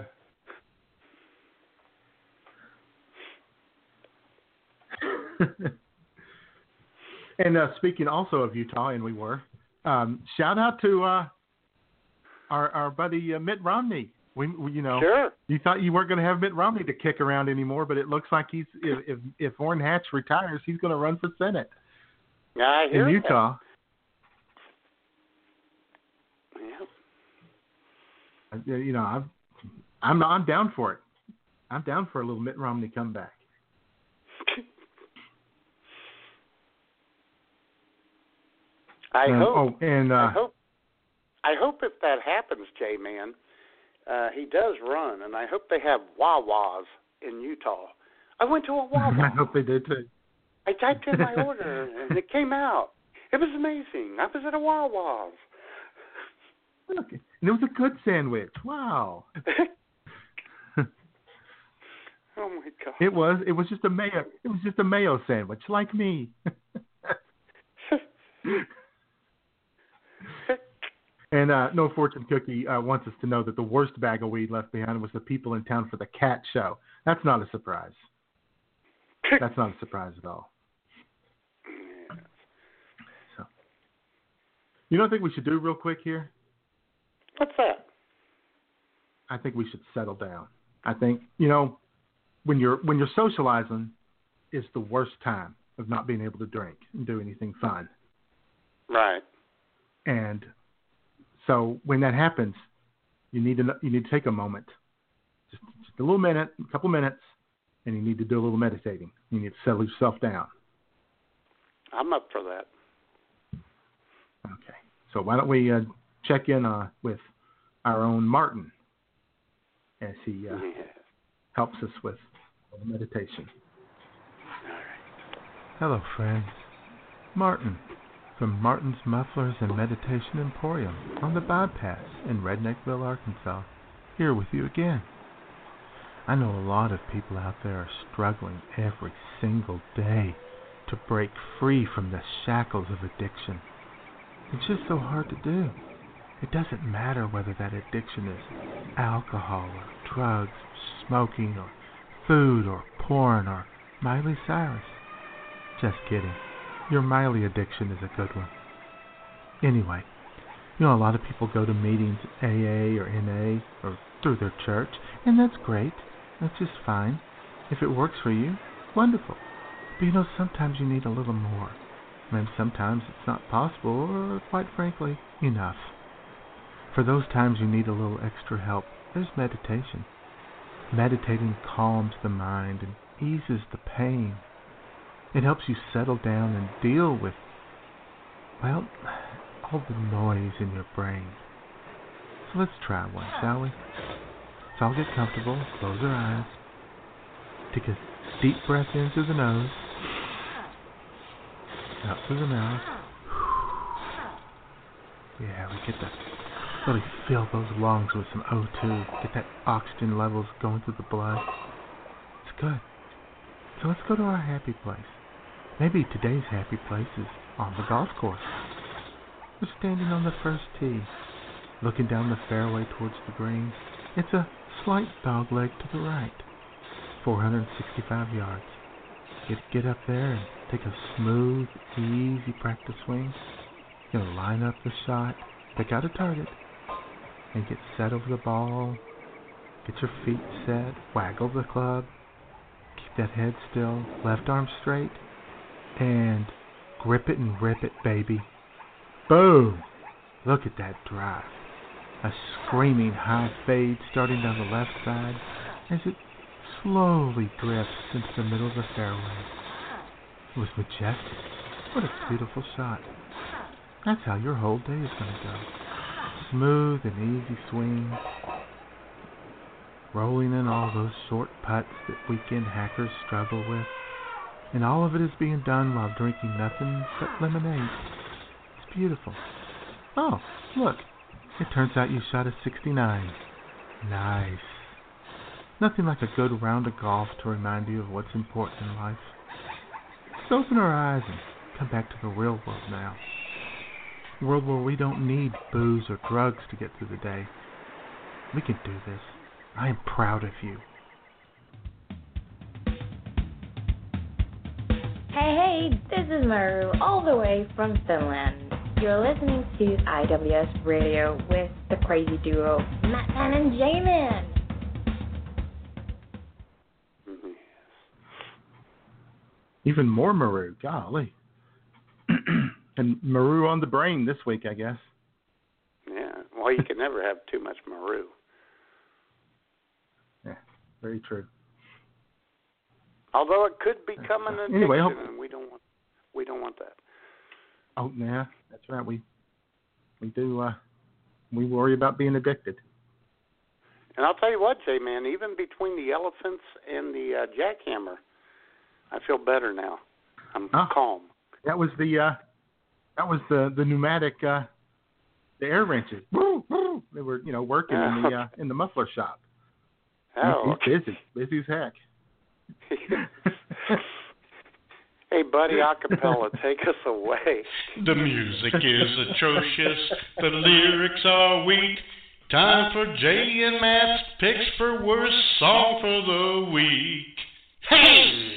and uh, speaking also of Utah, and we were, um, shout out to uh, our our buddy uh, Mitt Romney. We, we, you know, Sure. you thought you weren't going to have Mitt Romney to kick around anymore, but it looks like he's if if, if Orrin Hatch retires, he's going to run for Senate I hear in that. Utah. Yeah. Uh, You know, I'm I'm I'm down for it. I'm down for a little Mitt Romney comeback. I And- hope. Oh, and uh, I hope. I hope if that happens, J Man, uh, he does run, and I hope they have Wawas in Utah. I went to a Wawa. I hope they did too. I typed in my order, and it came out. It was amazing. I was at a Wawa's. Look, and it was a good sandwich. Wow. Oh my god. It was. It was just a mayo. It was just a mayo sandwich, like me. And uh, no fortune cookie uh, wants us to know that the worst bag of weed left behind was the people in town for the cat show. That's not a surprise. That's not a surprise at all. So, you don't think we should do real quick here? What's that? I think we should settle down. I think you know when you're when you're socializing is the worst time of not being able to drink and do anything fun. Right. And so when that happens, you need to you need to take a moment, just, just a little minute, a couple minutes, and you need to do a little meditating. You need to settle yourself down. I'm up for that. Okay. So why don't we uh, check in uh, with our own Martin as he uh, Yeah. helps us with meditation. Hello, friends. Martin from Martin's Mufflers and Meditation Emporium on the bypass in Redneckville, Arkansas, here with you again. I know a lot of people out there are struggling every single day to break free from the shackles of addiction. It's just so hard to do. It doesn't matter whether that addiction is alcohol or drugs, smoking or food or porn or Miley Cyrus. Just kidding. Your Miley addiction is a good one. Anyway, you know, a lot of people go to meetings, AA or NA, or through their church, and that's great. That's just fine. If it works for you, wonderful. But you know, sometimes you need a little more. And sometimes it's not possible, or quite frankly, enough. For those times you need a little extra help, there's meditation. Meditating calms the mind and eases the pain. It helps you settle down and deal with, well, all the noise in your brain. So let's try one, shall we? So I'll get comfortable, close our eyes, take a deep breath in through the nose, out through the mouth. Yeah, we get to really fill those lungs with some O2, get that oxygen levels going through the blood. It's good. So let's go to our happy place. Maybe today's happy place is on the golf course. We're standing on the first tee, looking down the fairway towards the green. It's a slight dog leg to the right, 465 yards. Get get up there and take a smooth, easy practice swing. You're gonna line up the shot, pick out a target, and get set over the ball. Get your feet set, waggle the club, keep that head still, left arm straight, and grip it and rip it, baby. Boom! Look at that drive. A screaming high fade starting down the left side as it slowly drifts into the middle of the fairway. It was majestic. What a beautiful shot. That's how your whole day is going to go. Smooth and easy swing. Rolling in all those short putts that weekend hackers struggle with. And all of it is being done while drinking nothing but lemonade. It's beautiful. Oh, look. It turns out you shot a 69. Nice. Nothing like a good round of golf to remind you of what's important in life. Let's open our eyes and come back to the real world now. A world where we don't need booze or drugs to get through the day. We can do this. I am proud of you. Hey, hey, this is Maru, all the way from Finland. You're listening to IWS Radio with the crazy duo Matt Man and Jamin. Man. Even more Maru. Golly. and Maru on the brain this week, I guess. Yeah. Well, you can never have too much Maru. Yeah, very true. Although it could become an addiction, Anyway, and we don't want we don't want that. Oh, yeah, that's right. We we do. Uh, we worry about being addicted. And I'll tell you what, Jay man, even between the elephants and the uh, jackhammer, I feel better now. I'm Huh? calm. That was the uh, that was the the pneumatic uh, the air wrenches. They were you know working in the uh, in the muffler shop. Oh, He's, he's busy, busy as heck. hey, buddy, acapella, take us away. The music is atrocious. The lyrics are weak. Time for Jay and Matt's picks for worst song for the week. Hey!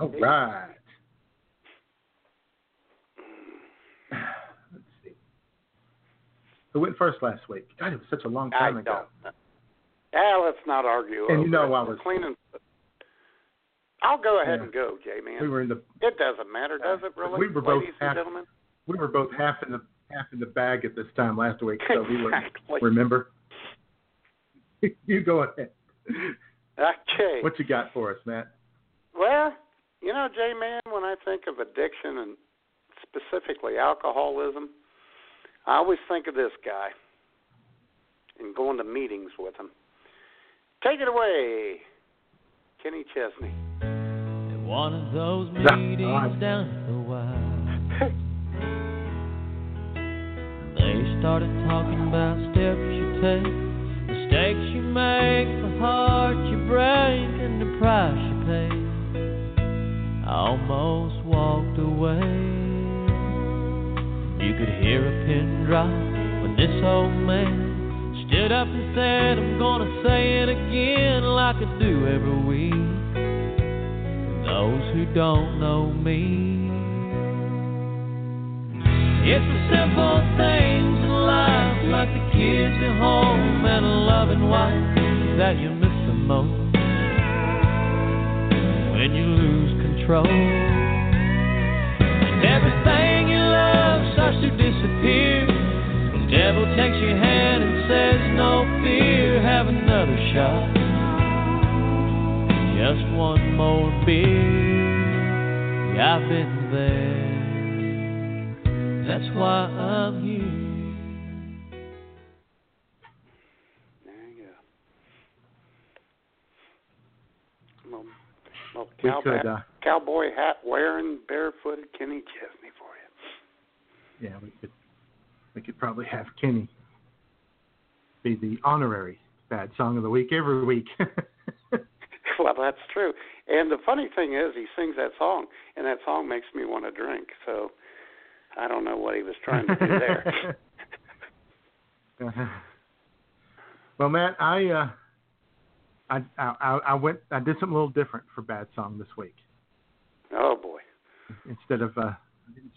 All right. Let's see. Who went first last week? God, it was such a long I time ago. don't. Ah, let's not argue. And you know. I was cleaning. I'll go ahead Yeah. and go, Jay man. We were in the It doesn't matter, does it really, we were both ladies half, and gentlemen? we were both half in the half in the bag at this time last week, so we were Exactly. remember. you go ahead. Okay. What you got for us, Matt? Well, You know, J Man, when I think of addiction and specifically alcoholism, I always think of this guy and going to meetings with him. Take it away, Kenny Chesney. One of those meetings down the Y. They started talking about steps you take, mistakes you make, the heart you break, and the price you pay. I almost walked away. You could hear a pin drop when this old man stood up and said, I'm gonna say it again like I do every week. Those who don't know me. It's the simple things in life, like the kids at home and a loving wife, that you miss the most when you lose control. And everything you love starts to disappear. The devil takes your hand and says, No fear, have another shot. Just one more beer. Yeah, I've been there. That's why I'm here. There you go. Little, little cowboy, could, uh, cowboy hat wearing, barefooted Kenny Chesney for you. Yeah, we could we could probably have Kenny be the honorary bad song of the week every week. Well, that's true. And the funny thing is, he sings that song, and that song makes me want to drink. So I don't know what he was trying to do there. Uh-huh. well, Matt, I, uh, I I I went I did something a little different for bad song this week. oh boy. Instead of uh,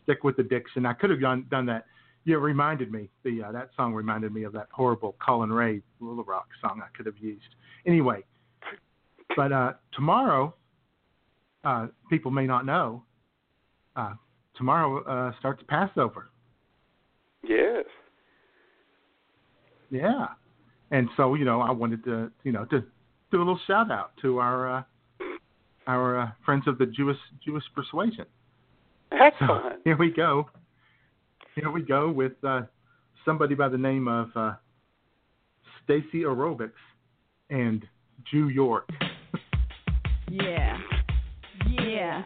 stick with the Dixon, I could have done done that. Yeah, it reminded me the uh, that song reminded me of that horrible Collin Raye Little Rock song I could have used. Anyway, but uh, tomorrow, uh, people may not know. Uh, tomorrow uh, starts Passover. Yes. Yeah, and so you know, I wanted to you know to do a little shout out to our uh, our uh, friends of the Jewish Jewish persuasion. Excellent. Here we go. Here we go with uh, somebody by the name of uh, Stacy Aerobics and Jew York. Yeah. Yeah.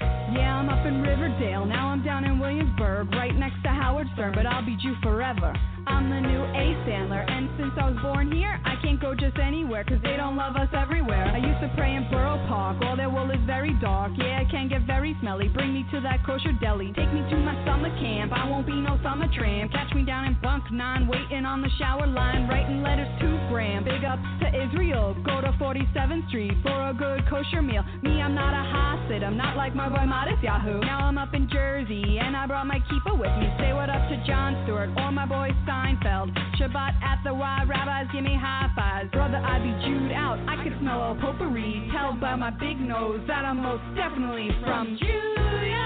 Yeah, I'm up in Riverdale. Now I'm down in Williamsburg, right next to Howard Stern, but I'll be Jew forever. I'm the new A Sandler, and since I was born here, I can't go just anywhere, cause they don't love us everywhere. I used to pray in Borough Park, all their wool is very dark. Yeah, it can get very smelly. Bring me to that kosher deli. Take me to my summer camp. I won't be no summer tramp. Catch me down in bunk nine, waiting on the shower line, writing letters to Graham. Big up to Israel. Go to 47th Street for a good kosher meal. Me, I'm not a Hasid. I'm not like my boy Modest Yahoo. Now I'm up in Jersey, and I brought my keeper with me. Say what up to Jon Stewart or my boy Seinfeld. Shabbat at the Y, rabbis give me high fives. Brother, I be Jewed out. I can smell a potpourri. Tell by my big nose that I'm most definitely from Julia.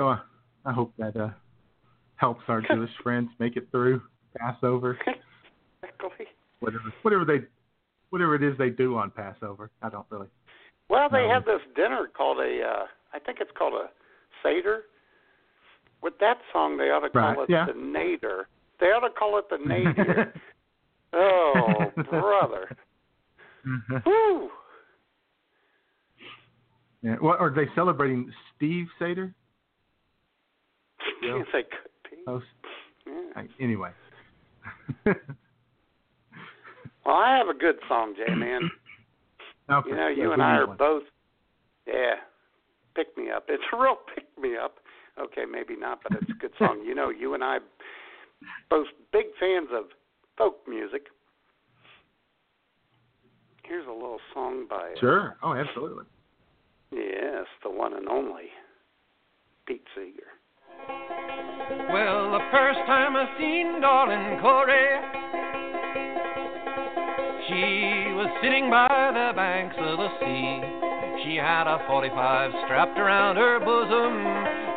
So uh, I hope that uh, helps our Jewish friends make it through Passover. Exactly. Whatever, whatever they, whatever it is they do on Passover. I don't really. Well, they have this dinner called a, uh, I think it's called a Seder. With that song, they ought to call Right, it yeah. the Nader. They ought to call it the Nadir. oh, brother. Whew. Yeah. What are they celebrating? Steve Seder? Yes, they could be. Oh, Yeah. I- anyway. Well, I have a good song, Jay, man. Okay, You know, you and I are one. both, yeah, pick me up. It's a real pick me up. Okay, maybe not, but it's a good song. You know, you and I both big fans of folk music. Here's a little song by uh, Sure. Oh, absolutely. Yes, the one and only Pete Seeger. Well, the first time I seen darling Corey, she was sitting by the banks of the sea. She had a 45 strapped around her bosom,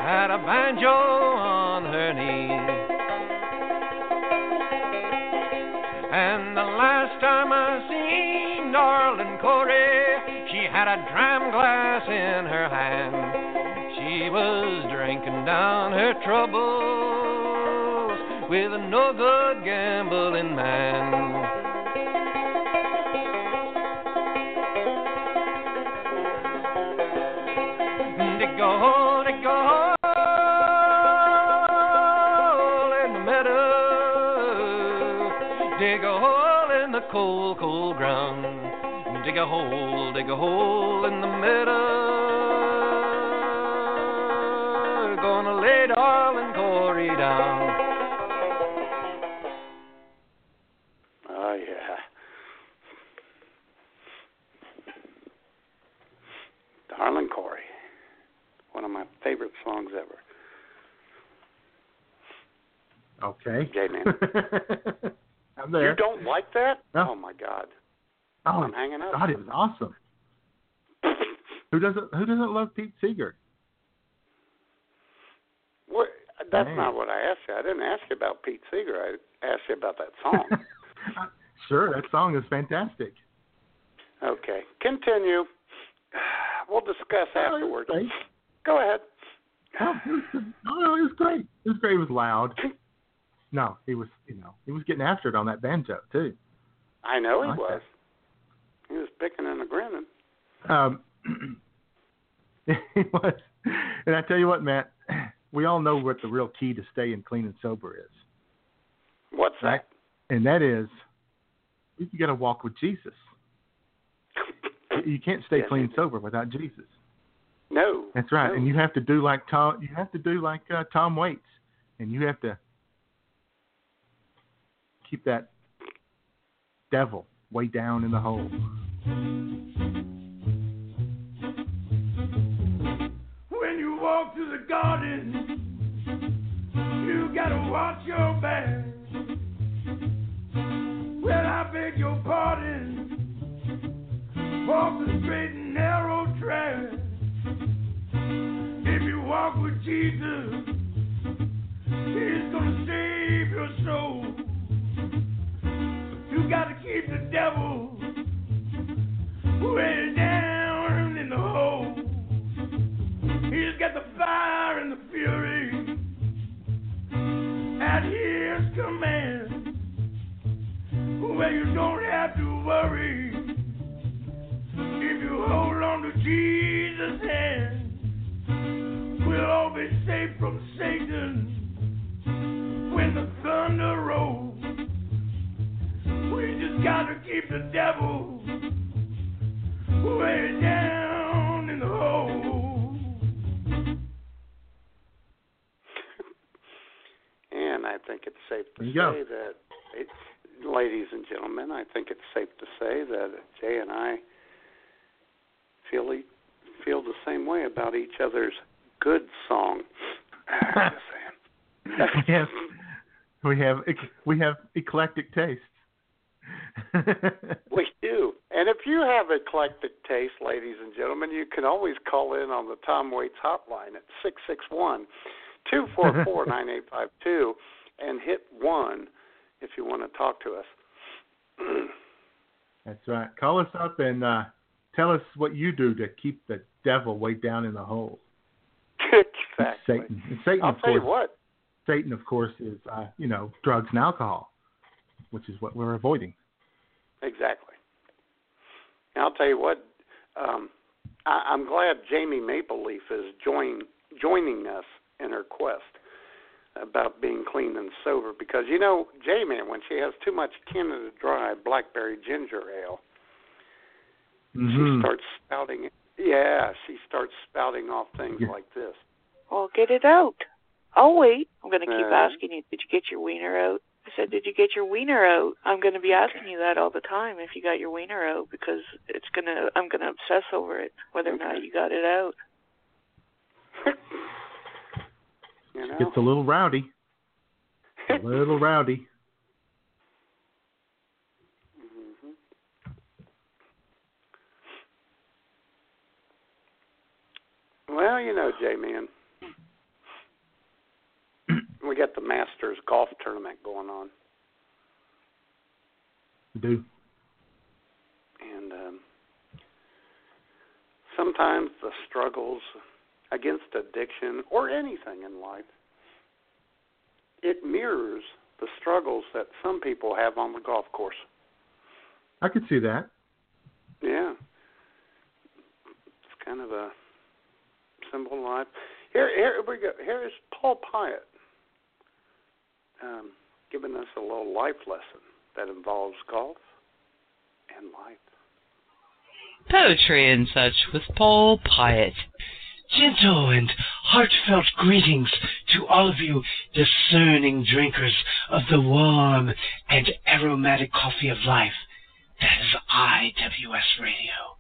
had a banjo on her knee. And the last time I seen darling Corey, she had a dram glass in her hand. She was drinking down her troubles with a no good gambling man. Dig a hole, dig a hole in the meadow. Dig a hole in the cold, cold ground. Dig a hole, dig a hole in the meadow. Okay. J Man. I'm there. You don't like that? No. Oh my God. Oh, I'm hanging out. God, it was awesome. who doesn't Who doesn't love Pete Seeger? What? That's not what I asked you. I didn't ask you about Pete Seeger. I asked you about that song. Sure, that song is fantastic. okay. Continue. We'll discuss afterwards. great. Go ahead. Oh, it was, oh, it was great. It was great. It was loud. No, he was, you know, he was getting after it on that banjo too. I know he I like was. He was picking and a grinning. Um, he was, and I tell you what, Matt, we all know what the real key to staying clean and sober is, What's right? And that is, you got to walk with Jesus. You can't stay clean and sober without Jesus. No. That's right, no. and you have to do like Tom. You have to do like uh, Tom Waits, and you have to keep that devil way down in the hole. When you walk through the garden, you gotta watch your back. Well, I beg your pardon. Walk the straight and narrow track. If you walk with Jesus, He's gonna save your soul. Gotta keep the devil way down in the hole. He's got the fire and the fury at his command. Where you don't have to worry if you hold on to Jesus' hand. We'll all be safe from Satan when the thunder rolls. We just gotta keep the devil way down in the hole. And I think it's safe to There you say that, it, ladies and gentlemen, I think it's safe to say that Jay and I feel e- feel the same way about each other's good song. Just saying. we have we have ec- we have eclectic tastes. We do. And if you have eclectic taste, ladies and gentlemen, you can always call in on the Tom Waits hotline at six six one two four four nine eight five two and hit 1 if you want to talk to us. That's right. Call us up and uh, tell us what you do to keep the devil way down in the hole. exactly. Satan. And Satan, I'll of tell you course. what. Satan, of course, is uh, you know drugs and alcohol, which is what we're avoiding. Exactly. And I'll tell you what. Um, I, I'm glad Jamie Maple Leaf is join, joining us in her quest about being clean and sober because you know, J Man, when she has too much Canada Dry Blackberry Ginger Ale, Mhm. she starts spouting. Yeah, she starts spouting off things Yeah. like this. Well, get it out. I'll wait. I'm going to keep Uh, asking you, did you get your wiener out? I said, did you get your wiener out? I'm going to be asking you that all the time if you got your wiener out because it's going to I'm going to obsess over it whether or not you got it out. You know? Gets a little rowdy. A little rowdy. Mhm. Well, you know, J Man, we got the Masters golf tournament going on, We do. and um, sometimes the struggles against addiction or anything in life, it mirrors the struggles that some people have on the golf course. I could see that. Yeah. It's kind of a simple life. Here, here we go. Here is Paul Pyatt um, giving us a little life lesson that involves golf and life. Poetry and such with Paul Pyatt. Gentle and heartfelt greetings to all of you discerning drinkers of the warm and aromatic coffee of life. That is IWS Radio.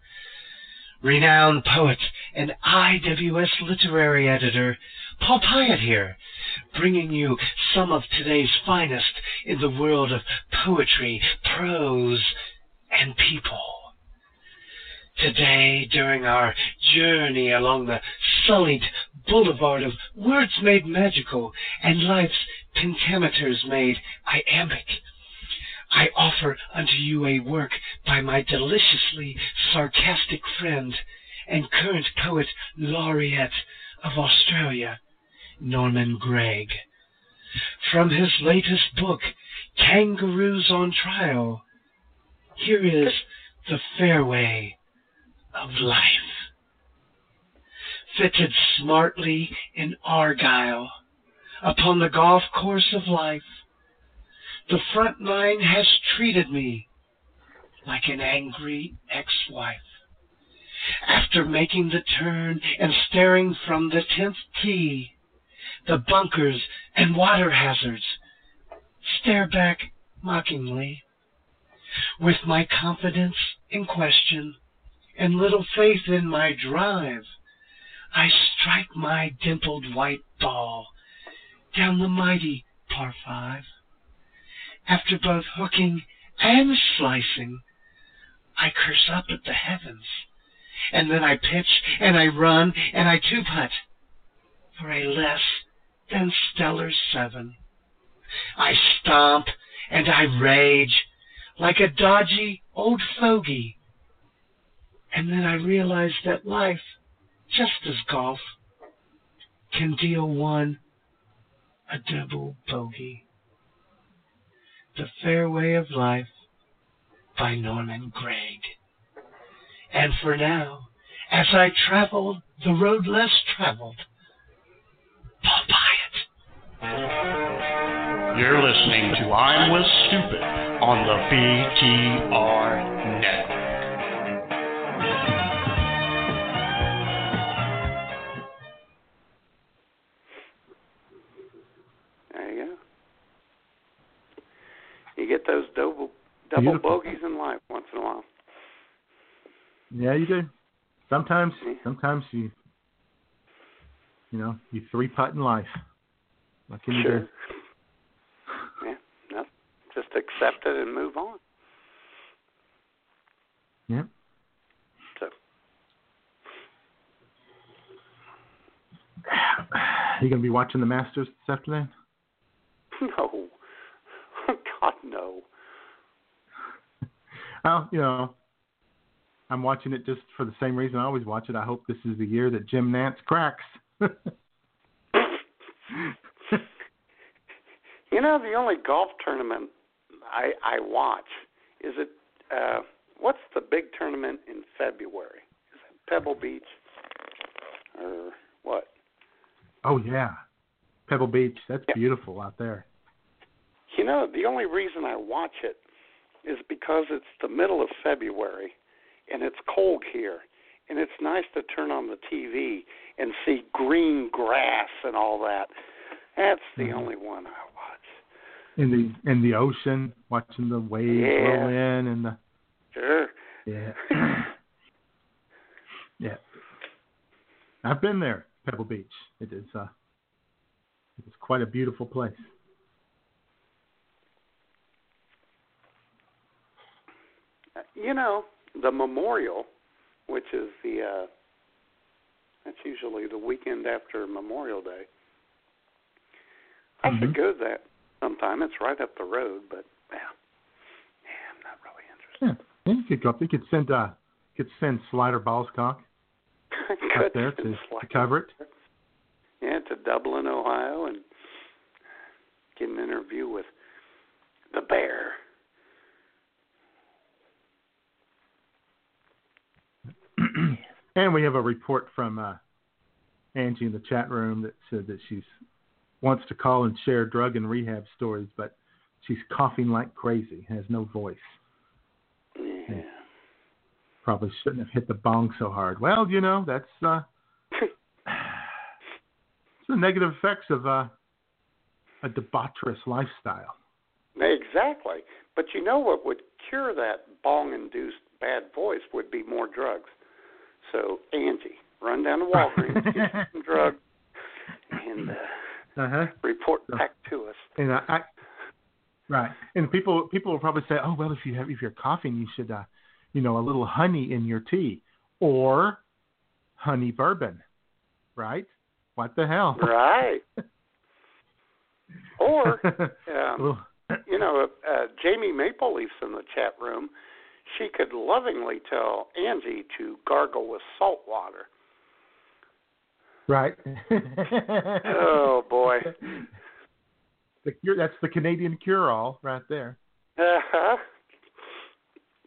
Renowned poet and IWS literary editor Paul Pyatt here, bringing you some of today's finest in the world of poetry, prose, and people. Today, during our journey along the sullied boulevard of words made magical and life's pentameters made iambic, I offer unto you a work by my deliciously sarcastic friend and current poet laureate of Australia, Norman Gregg. From his latest book, Kangaroos on Trial, here is the fairway of life. Fitted smartly in Argyle upon the golf course of life, the front nine has treated me like an angry ex-wife. After making the turn and staring from the tenth tee, the bunkers and water hazards stare back mockingly. With my confidence in question and little faith in my drive, I strike my dimpled white ball down the mighty par five. After both hooking and slicing, I curse up at the heavens, and then I pitch and I run and I two putt for a less than stellar seven. I stomp and I rage like a dodgy old fogey, and then I realize that life, just as golf, can deal one a double bogey. The Fairway of Life by Norman Gregg. And for now, as I travel the road less traveled, Pyatt. You're listening to I'm with Stupid on the BTR Network. There you go. You get those double double Beautiful. bogeys in life once in a while. Yeah, you do. Sometimes, sometimes you, you know, you three putt in life. You Sure. Yeah, no, just accept it and move on. Yeah. So Are You gonna be watching the Masters this afternoon? no, oh, God no. Well, you know, I'm watching it just for the same reason I always watch it. I hope this is the year that Jim Nantz cracks. You know, the only golf tournament I I watch is it. Uh, what's the big tournament in February? Is it Pebble Beach or what? oh yeah, Pebble Beach. That's beautiful out there. You know, the only reason I watch it is because it's the middle of February and it's cold here. And it's nice to turn on the TV and see green grass and all that. That's the Mm-hmm. only one I watch. In the in the ocean, watching the waves Yeah. roll in and the Sure. yeah yeah. I've been there, Pebble Beach. It is uh, It's quite a beautiful place. You know, the memorial, which is the uh, that's usually the weekend after Memorial Day. I Mm-hmm. should go that sometime. It's right up the road, but yeah, yeah, I'm not really interested. Yeah, you could go up. You could send uh, could send Slider Ballscock up there to, to cover it. Yeah, to Dublin, Ohio, and get an interview with the bear. and we have a report from uh, Angie in the chat room that said that she's wants to call and share drug and rehab stories, but she's coughing like crazy, has no voice. Yeah. Probably shouldn't have hit the bong so hard. Well, you know, that's uh, it's the negative effects of uh, a debaucherous lifestyle. Exactly. But you know what would cure that bong induced bad voice would be more drugs. So, Angie, run down to Walgreens, get some drugs, Uh-huh. report back to us. And I, I right. And people people will probably say, "Oh, well, if you have if you're coughing, you should uh, you know, a little honey in your tea or honey bourbon." Right? What the hell? Right. Or, um, you know, uh, Jamie Maple Leaf's in the chat room. She could lovingly tell Angie to gargle with salt water. Right. Oh boy. The cure, that's the Canadian cure-all right there. Uh-huh.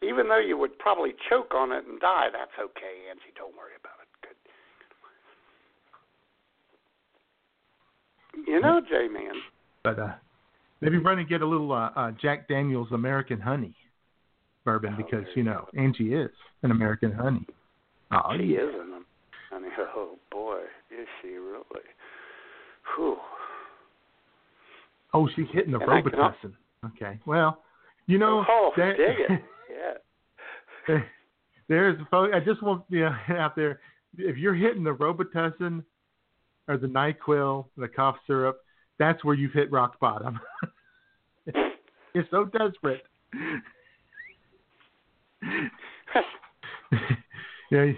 Even though you would probably choke on it and die, that's okay, Angie. Don't worry about it. Good. You know, J Man. But uh, maybe run and get a little uh, uh, Jack Daniel's American Honey bourbon because you know Angie is an American Honey. Oh, she yeah. is them. I mean, oh boy, is she really? Whew. Oh, she's hitting the And Robitussin. Okay. Well, you know, Oh, that- dig it. Yeah. there's. I just want you know, out there. If you're hitting the Robitussin or the Nyquil, the cough syrup, that's where you've hit rock bottom. you're so desperate. yeah,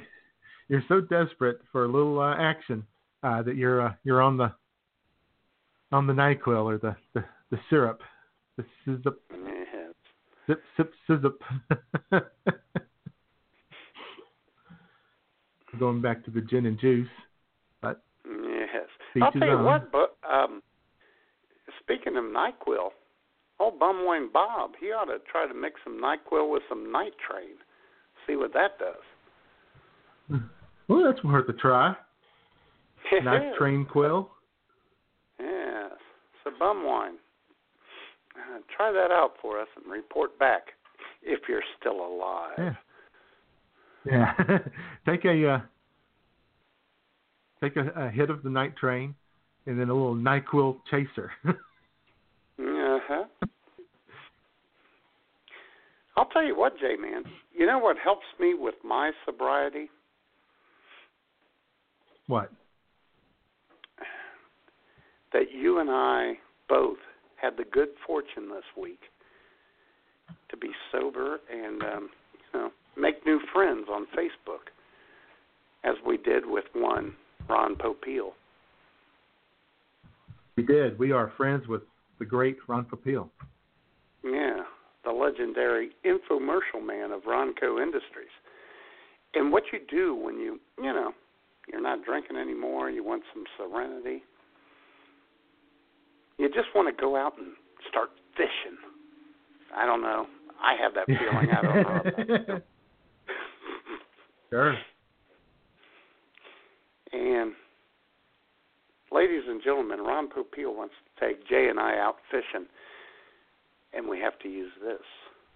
you're so desperate for a little uh, action uh, that you're uh, you're on the on the Nyquil or the the, the syrup, the sizzip, Yes. sip sip sizzip. Going back to the gin and juice, but Yes. I'll tell you own. what, but um, speaking of Nyquil, old Bumwine Bob, he ought to try to mix some Nyquil with some night train. See what that does. well, that's worth a try. Nice train quill. Yes. So Bumwine, uh, try that out for us and report back if you're still alive. Yeah. Yeah. take a uh, take a, a hit of the night train, and then a little Nyquil chaser. Uh huh. I'll tell you what, J Man. You know what helps me with my sobriety? What? That you and I both had the good fortune this week to be sober and um, you know make new friends on Facebook, as we did with one Ron Popeil. We did. We are friends with the great Ron Popeil. Yeah, the legendary infomercial man of Ronco Industries. And what you do when you, you know, you're not drinking anymore, you want some serenity, you just want to go out and start fishing. I don't know. I have that feeling. I don't know. Sure. And ladies and gentlemen, Ron Popeil wants to take Jay and I out fishing, and we have to use this.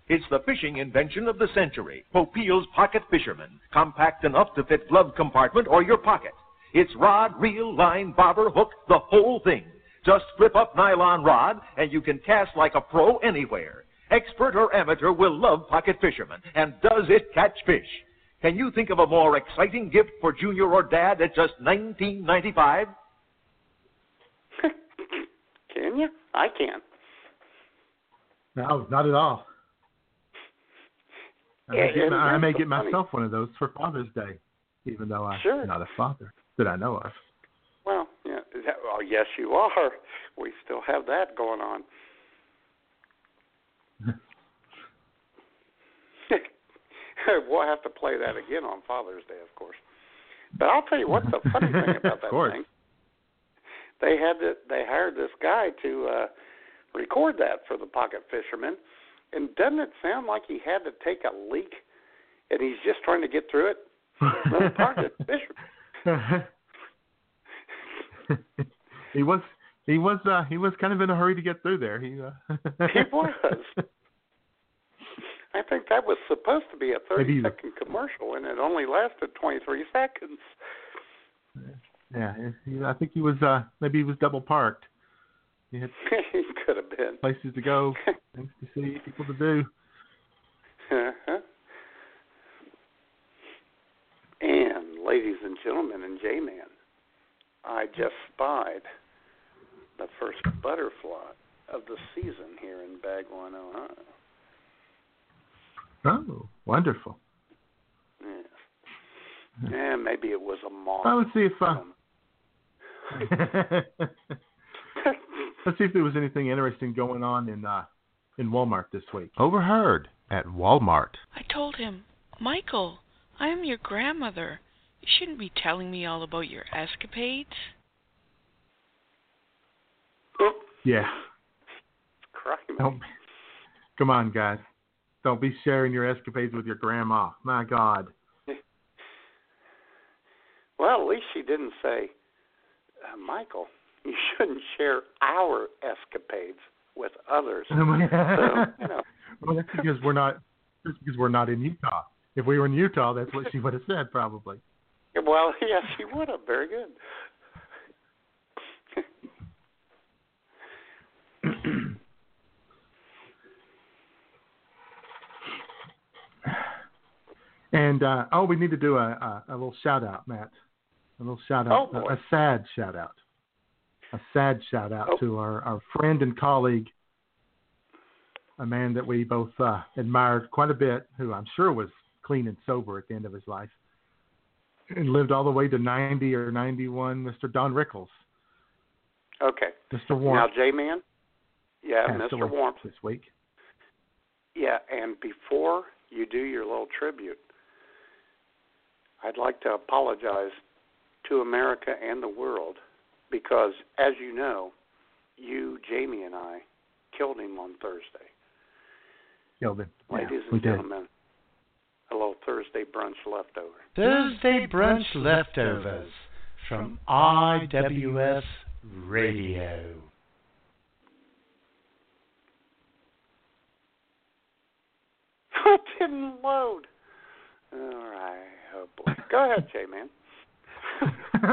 It's the fishing invention of the century. Popeil's Pocket Fisherman. Compact enough to fit glove compartment or your pocket. It's rod, reel, line, bobber, hook, the whole thing. Just flip up nylon rod and you can cast like a pro anywhere. Expert or amateur will love Pocket Fisherman. And does it catch fish? Can you think of a more exciting gift for junior or dad at just $19.95? I can. No, not at all. I may get, I may get so funny. myself one of those for Father's Day, even though I'm Sure. not a father that I know of. Well, yeah. that- Well, yes, you are. We still have that going on. we'll have to play that again on Father's Day, of course. But I'll tell you what the funny thing about that thing. They had to, they hired this guy to uh record that for the pocket fisherman. And doesn't it sound like he had to take a leak and he's just trying to get through it? Little pocket fisherman. he was he was uh he was kind of in a hurry to get through there. He uh He was. I think that was supposed to be a thirty-second commercial, and it only lasted 23 seconds. yeah, I think he was uh maybe he was double parked. He had could have been. places to go, things to see, people to do. Uh-huh. And, ladies and gentlemen, and J-Man, I just spied the first butterfly of the season here in Bagwan, Ohio. Oh, wonderful. Yes. Yeah, maybe it was a moth. I let's see if uh, let's see if there was anything interesting going on in uh in Walmart this week. Overheard at Walmart. I told him, Michael, I am your grandmother. You shouldn't be telling me all about your escapades. Yeah. Crime. Don't come on, guys. Don't be sharing your escapades with your grandma. My God. Well, at least she didn't say, uh, Michael, you shouldn't share our escapades with others. so, you know, well, that's because we're not. That's because we're not in Utah. If we were in Utah, that's what she would have said, probably. well, yes, she would have. Very good. And uh, oh, we need to do a, a, a little shout out, Matt. A little shout out, Oh, a, a sad shout out, a sad shout out Oh. to our, our friend and colleague, a man that we both uh, admired quite a bit, who I'm sure was clean and sober at the end of his life, and lived all the way to 90 or 91. Mr. Don Rickles, Okay. Mr. Warm. Now, Warmth, J-Man. Yeah, Mr. Warmth. this week. Yeah, and before you do your little tribute, I'd like to apologize to America and the world because, as you know, you, Jamie, and I killed him on Thursday. Killed him. Yeah, Ladies we and did. gentlemen, a little Thursday brunch leftover. Thursday brunch leftovers from IWS Radio. it didn't load. All right. Oh boy. Go ahead, J man.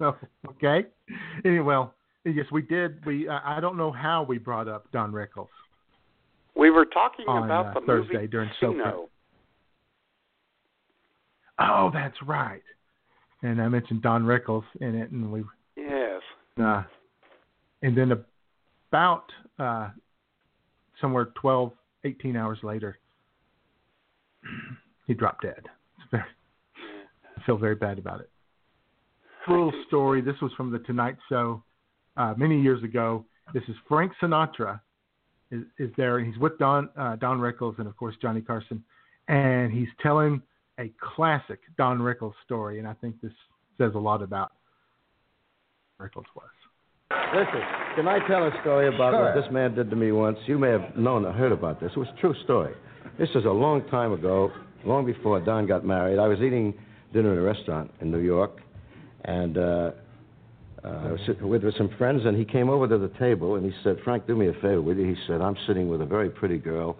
oh, okay. Anyway, well, yes, we did. We uh, I don't know how we brought up Don Rickles We were talking on about uh, the Thursday movie during. Casino. Oh, that's right. And I mentioned Don Rickles in it, and we Yes. uh, and then about uh, somewhere 12, 18 hours later, he dropped dead. Very, I feel very bad about it. Full story. This was from the Tonight Show uh, many years ago. This is Frank Sinatra is, is there, and he's with Don uh, Don Rickles and of course Johnny Carson, and he's telling a classic Don Rickles story, and I think this says a lot about Rickles was. Listen, can I tell a story about Sure. what this man did to me once? You may have known or heard about this. It was a true story. This is a long time ago, long before Don got married. I was eating dinner in a restaurant in New York, and uh, uh, I was with, with some friends, and he came over to the table and he said, Frank, do me a favor, will you? He said, I'm sitting with a very pretty girl,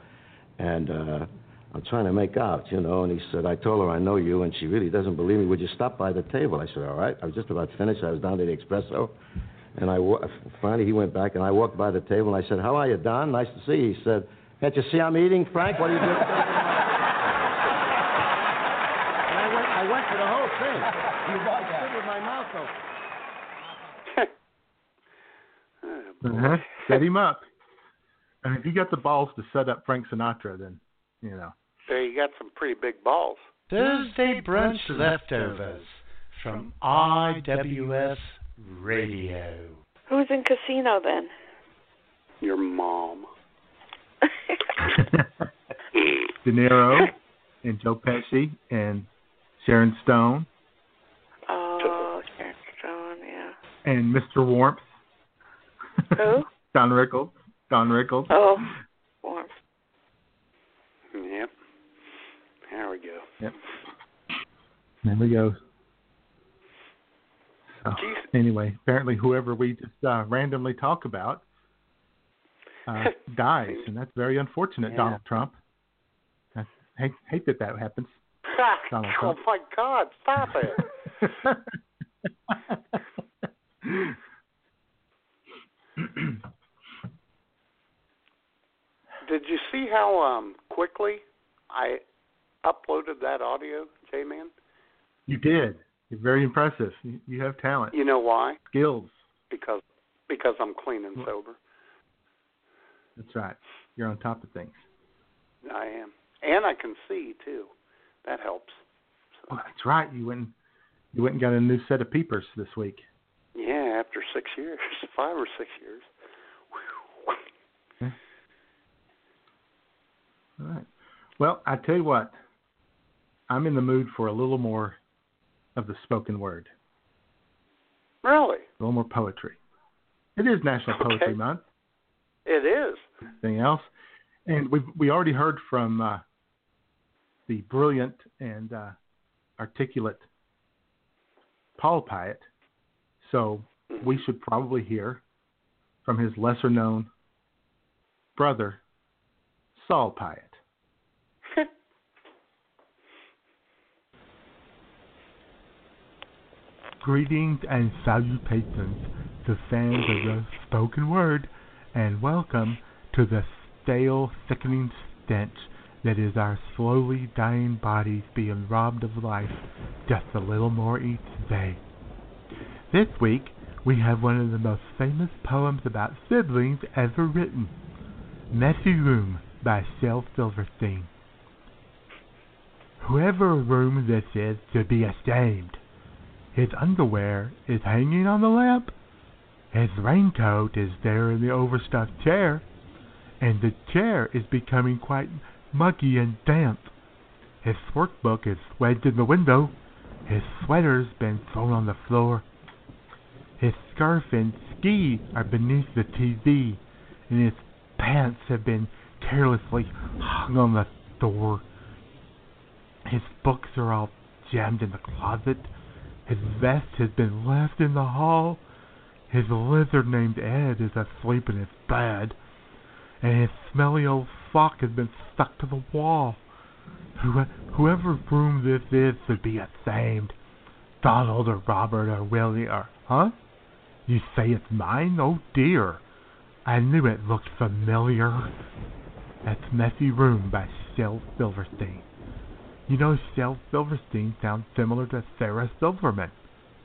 and uh, I'm trying to make out, you know. And he said, I told her I know you, and she really doesn't believe me. Would you stop by the table? I said, all right. I was just about finished. I was down to the espresso. And I wa- finally he went back, and I walked by the table, and I said, "How are you, Don? Nice to see you." He said, "Can't you see I'm eating, Frank? What are you doing?" and I went, I went for the whole thing. You stood with my mouth open. Uh-huh. Set him up. And if you got the balls to set up Frank Sinatra, then you know. There, you got some pretty big balls. Thursday brunch leftovers from IWS Radio. Who's in casino then? Your mom. De Niro and Joe Pesci and Sharon Stone Oh, Sharon Stone, yeah. and Mr. Warmth. Who? Don Rickles. Don Rickles. Oh, Warmth. Yep. There we go. Yep. There we go. So, anyway, apparently whoever we just uh, randomly talk about uh, dies, and that's very unfortunate, Yeah. Donald Trump. I hate, hate that that happens. Oh my God! Stop it. Did you see how um quickly I uploaded that audio, J Man? you did. You're very impressive. You, you have talent, You know why? skills. Because because I'm clean and sober. That's right. You're on top of things. I am, and I can see too. That helps. Well, that's right. You went. and- You went and got a new set of peepers this week. Yeah, after six years, five or six years. All right. Well, I tell you what. I'm in the mood for a little more of the spoken word, Really, a little more poetry. It is National Okay. Poetry Month. it is. Anything else? And we we already heard from uh, the brilliant and uh, articulate Paul Pyatt, so we should probably hear from his lesser known brother, Saul Pyatt. Greetings and salutations to fans of the spoken word, and welcome to the stale, sickening stench that is our slowly dying bodies being robbed of life just a little more each day. This week, we have one of the most famous poems about siblings ever written Messy Room by Shel Silverstein. Whoever room this is should be ashamed. His underwear is hanging on the lamp. His raincoat is there in the overstuffed chair, and the chair is becoming quite muggy and damp. His workbook is wedged in the window. His sweater's been thrown on the floor. His scarf and ski are beneath the TV, and his pants have been carelessly hung on the door. His books are all jammed in the closet. His vest has been left in the hall. His lizard named Ed is asleep in his bed. And his smelly old sock has been stuck to the wall. Who, whoever room this is should be ashamed. Donald or Robert or Willie or, huh? You say it's mine? Oh dear. I knew it looked familiar. That's Messy Room by Shel Silverstein. You know, Shel Silverstein sounds similar to Sarah Silverman.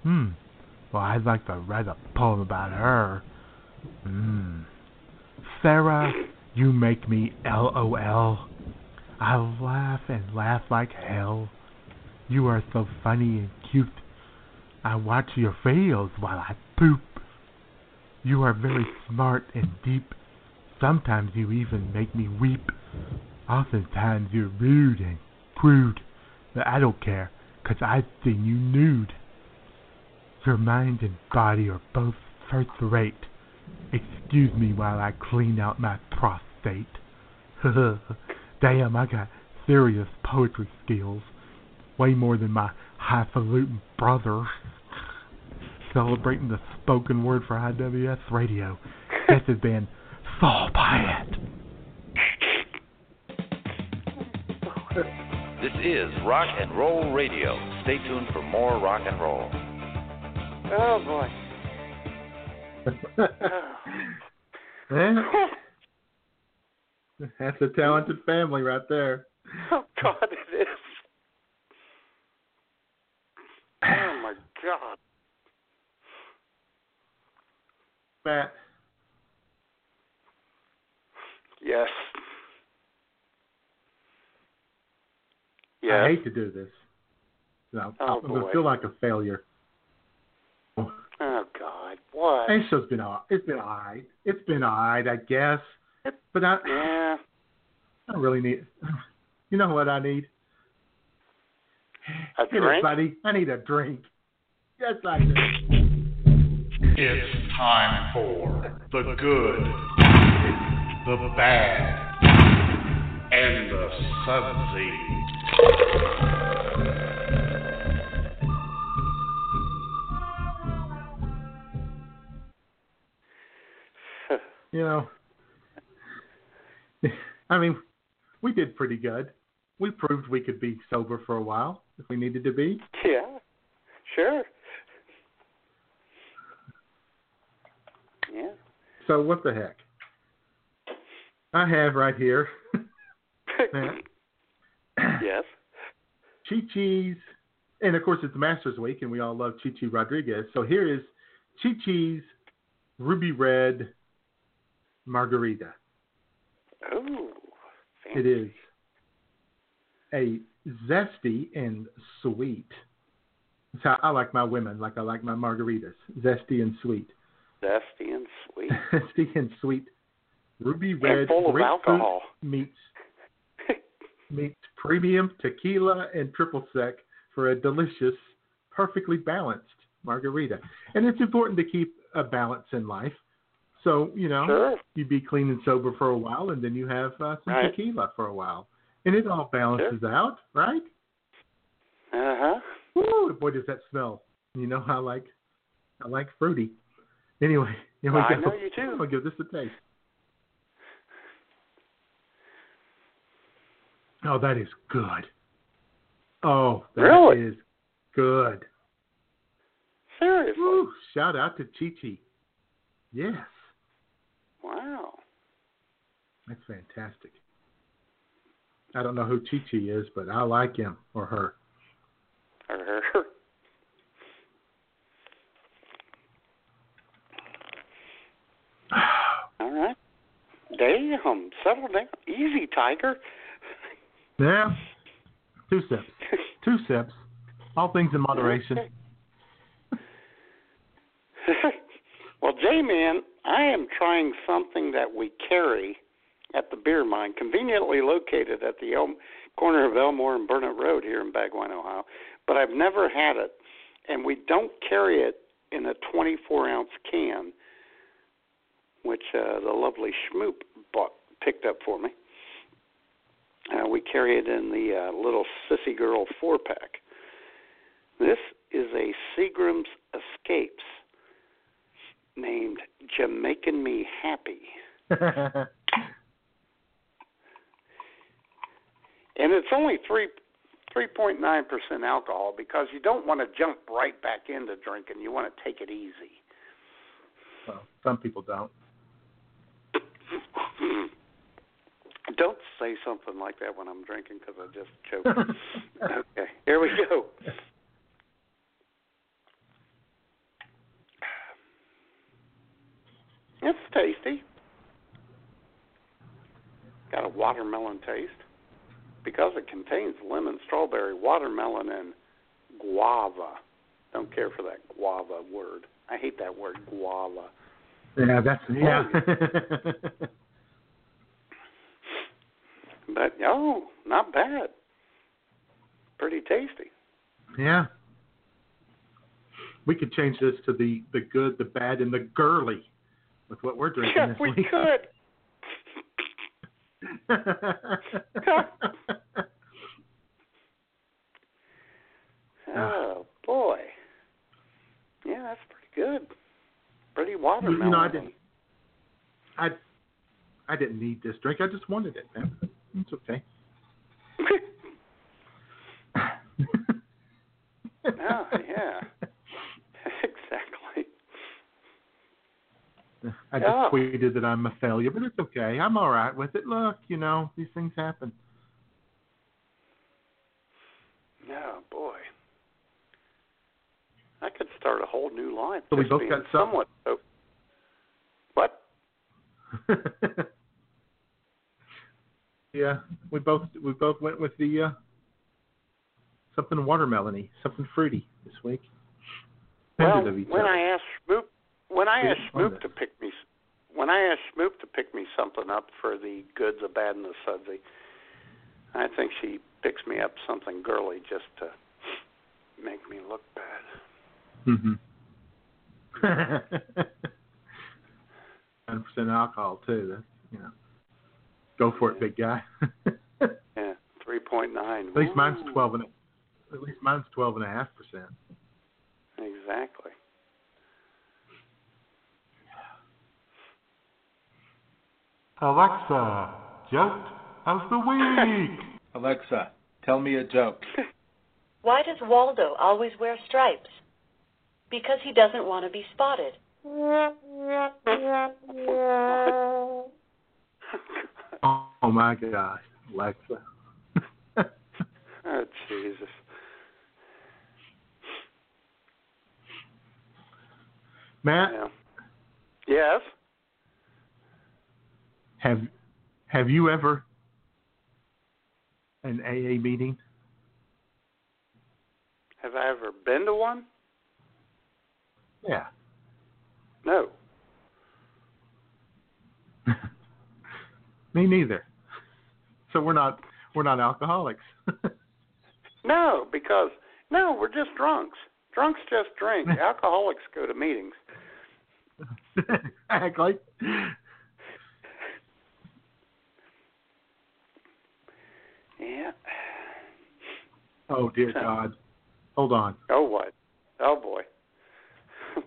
Hmm. Well, I'd like to write a poem about her. Hmm. Sarah, you make me LOL. I laugh and laugh like hell. You are so funny and cute. I watch your videos while I poop. You are very smart and deep. Sometimes you even make me weep. Oftentimes you're rude and crude, but I don't care, 'cause I've seen you nude. Your mind and body are both first rate. Excuse me while I clean out my prostate. Damn, I got serious poetry skills. Way more than my highfalutin brother. Celebrating the spoken word for IWS radio. This has been Saul Pyatt. This is Rock and Roll Radio. Stay tuned for more rock and roll. Oh boy. That's a talented family right there. Oh God, it is. Oh my God. Matt, Yes. I hate to do this. No, Oh, I'm going to feel like a failure. God, what? It's just been all. It's been all right. It's been all right, I guess. But I, Yeah. I really need. You know what I need? A Hit it, drink? buddy. I need a drink. Yes, I do. It's time for the good, the bad, and the sudsy. You know, I mean, we did pretty good. We proved we could be sober for a while if we needed to be. Yeah. Sure. Yeah. So what the heck? I have right here. yes. Chi Chi's, and of course it's Masters Week, and we all love Chi Chi Rodriguez. So here is Chi Chi's Ruby Red Margarita. Ooh. It is a zesty and sweet. That's how I like my women, like I like my margaritas, zesty and sweet. Zesty and sweet. zesty and sweet. Ruby red and full of alcohol. meets meets premium tequila and triple sec for a delicious, perfectly balanced margarita. And it's important to keep a balance in life. So you know, Sure. you be clean and sober for a while, and then you have uh, some Right. tequila for a while, and it all balances out, right? Uh huh. Woo, boy, does that smell! You know, how I like, I like fruity. Anyway, here we I go. know you do. I'm gonna give this a taste. Oh, that is good. Oh, that is Really? good. Seriously. Woo, shout out to Chi Chi. Yes, Wow. that's fantastic. I don't know who Chi Chi is, but I like him or her. Or Her. All right. Damn. Settle down. Easy, Tiger. Yeah. Two sips. Two sips. All things in moderation. well, J-Man, I am trying something that we carry at the beer mine, conveniently located at the El- corner of Elmore and Burnett Road here in Bagwine, Ohio. But I've never had it, and we don't carry it in a 24-ounce can, which uh, the lovely Schmoop bought picked up for me. Uh, we carry it in the uh, little Sissy Girl four pack. This is a Seagram's Escapes named Jamaican Me Happy. And it's only three three point nine percent alcohol because you don't want to jump right back into drinking. You want to take it easy. well, some people don't. Don't say something like that when I'm drinking because I just choked. okay, here we go. It's tasty. Got a watermelon taste because it contains lemon, strawberry, watermelon, and guava. Don't care for that guava word. I hate that word guava. Yeah, that's yeah. Oh, but oh, not bad. Pretty tasty. yeah. We could change this to the the good, the bad, and the girly with what we're drinking Yeah, this we week. could. Oh boy. Yeah, that's pretty good. Pretty you watermelon. know, I didn't. I I didn't need this drink. I just wanted it, man. It's okay. oh yeah. exactly. I just Yeah. tweeted that I'm a failure, but it's okay. I'm all right with it. Look, you know, these things happen. Oh boy. I could start a whole new line. So we both got some? somewhat. Oh, what? Yeah, we both we both went with the uh, something watermelony, something fruity this week. Well, Dependent of each when. I asked Schmoop, when I Yeah, asked on Schmoop this. to pick me, when I asked Schmoop to pick me something up for the good, the bad, and the sudsy, I think she picks me up something girly just to make me look bad. Mm-hmm. Hundred percent alcohol too. That's you know, go for it, big guy. Yeah, three point nine. At least mine's twelve and at least mine's twelve and a half percent. Exactly. Alexa, joke of the week. Alexa, tell me a joke. Why does Waldo always wear stripes? Because he doesn't want to be spotted. Oh my gosh, Alexa. Oh Jesus. Matt, Yeah. Yes. Have have you ever an AA meeting? Have I ever been to one? Yeah. No. Me neither. So we're not we're not alcoholics. No, because no, we're just drunks. Drunks just drink. Alcoholics go to meetings. exactly. Yeah. Oh dear God. Hold on. Oh what? Oh boy.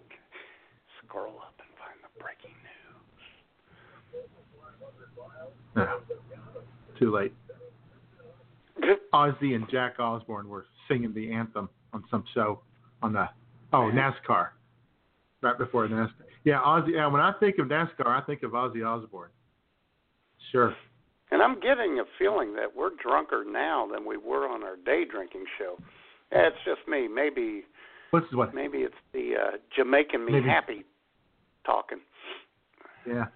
Scroll up and find the breaking news. No. Too late. Ozzy and Jack Osbourne were singing the anthem on some show on the oh NASCAR. Right before NASCAR. Yeah, Ozzy. Yeah, when I think of NASCAR, I think of Ozzy Osbourne. Sure. And I'm getting a feeling that we're drunker now than we were on our day drinking show. Yeah, it's just me. Maybe What's what? maybe it's the uh, Jamaican me Maybe. happy talking. Yeah.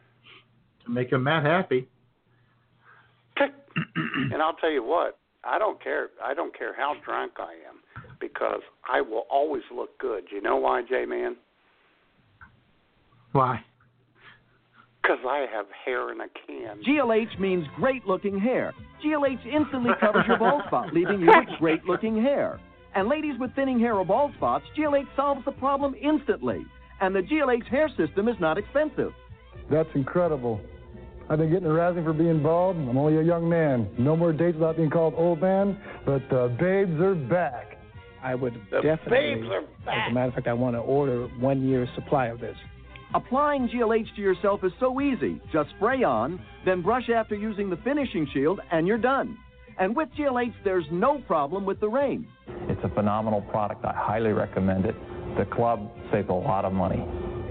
To make him Matt happy. and I'll tell you what, I don't care. I don't care how drunk I am because I will always look good. You know why, J Man? Why? Because I have hair in a can. GLH means great looking hair. GLH instantly covers your bald spot, leaving you with great looking hair. And ladies with thinning hair or bald spots, GLH solves the problem instantly. And the GLH hair system is not expensive. That's incredible. I've been getting a razzing for being bald. I'm only a young man. No more dates without being called old man, but the babes are back. I would The definitely, babes are back. as a matter of fact, I want to order one year's supply of this. Applying GLH to yourself is so easy. Just spray on, then brush after using the finishing shield, and you're done. And with GLH, there's no problem with the rain. It's a phenomenal product. I highly recommend it. The club saves a lot of money.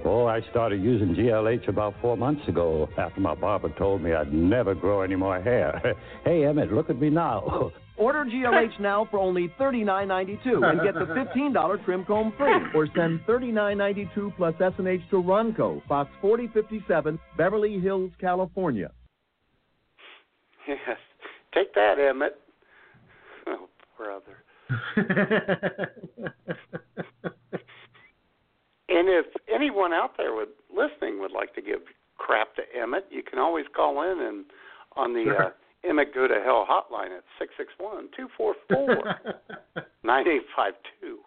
Oh, I started using GLH about four months ago after my barber told me I'd never grow any more hair. hey, Emmett, look at me now. Order GLH now for only $39.92 and get the $15 trim comb free. Or send $39.92 plus S&H to Ronco, Box 4057, Beverly Hills, California. Yes. Take that, Emmett. Oh, brother. And if anyone out there would listening would like to give crap to Emmett, you can always call in and on the Sure. uh, Emmett Go to Hell hotline at six six one two four four nine eight five two.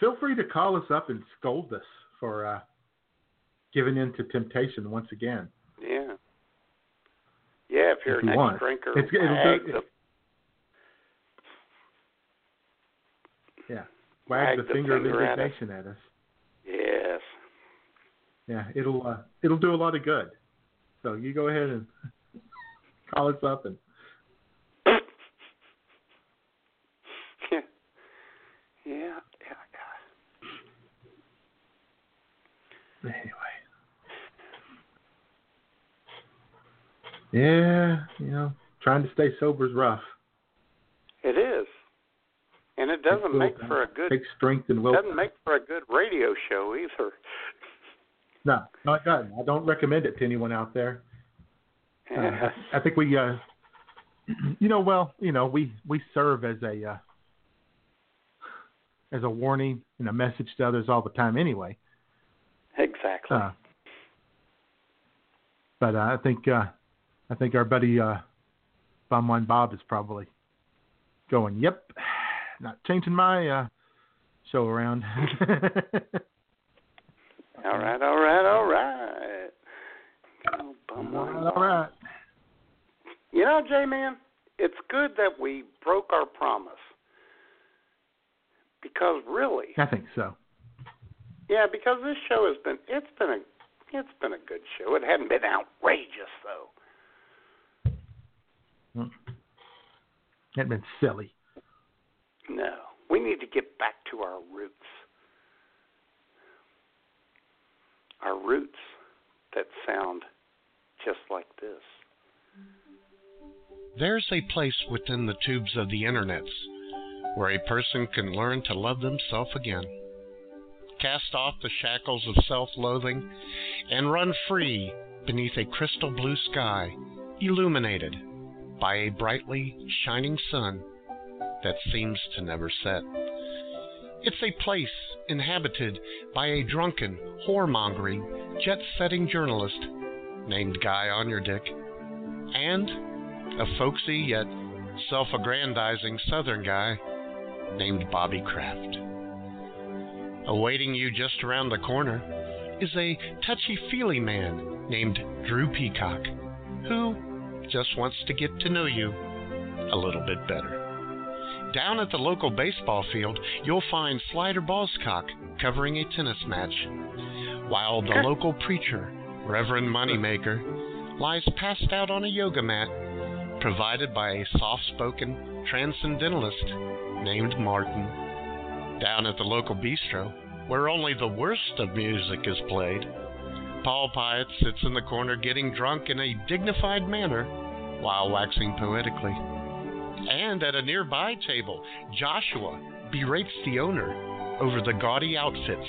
Feel free to call us up and scold us for uh, giving in to temptation once again. Yeah. Yeah, if you're If an you ex want. drinker, It's- wag do- the, Yeah. Wag, the, finger, of at us. indignation at us. Yes. Yeah, it'll uh, it'll do a lot of good. So you go ahead and call us up and Yeah. Yeah. Yeah. anyway. Yeah, you know, trying to stay sober is rough. It is. And it doesn't make for a good Takes strength and will. doesn't make for a good radio show either. No, no, it doesn't. I don't recommend it to anyone out there. Uh, I think we, uh, you know, well, you know, we we serve as a uh, as a warning and a message to others all the time, anyway. Exactly. Uh, but uh, I think uh, I think our buddy uh, Bumwine Bob is probably going, "Yep, not changing my uh, show around." all right, all right, all right. Oh, all right, all right. You know, J Man, it's good that we broke our promise. Because really, I think so. yeah, because this show has been it's been a it's been a good show. It hadn't been outrageous though. Mm. That'd been silly. No. We need to get back to our roots. Our roots that sound just like this. There's a place within the tubes of the internets where a person can learn to love themselves again, cast off the shackles of self loathing, and run free beneath a crystal blue sky illuminated by a brightly shining sun that seems to never set. It's a place inhabited by a drunken, whoremongering, jet setting journalist named Guy On Your Dick, and a folksy yet self aggrandizing southern guy named Bobby Kraft. Awaiting you just around the corner is a touchy feely man named Drew Peacock, who just wants to get to know you a little bit better. Down at the local baseball field, you'll find Slider Ballscock covering a tennis match, while the local preacher, Reverend Moneymaker, lies passed out on a yoga mat provided by a soft spoken transcendentalist named Martin. Down at the local bistro, where only the worst of music is played, Paul Pyatt sits in the corner getting drunk in a dignified manner while waxing poetically. And at a nearby table, Joshua berates the owner over the gaudy outfits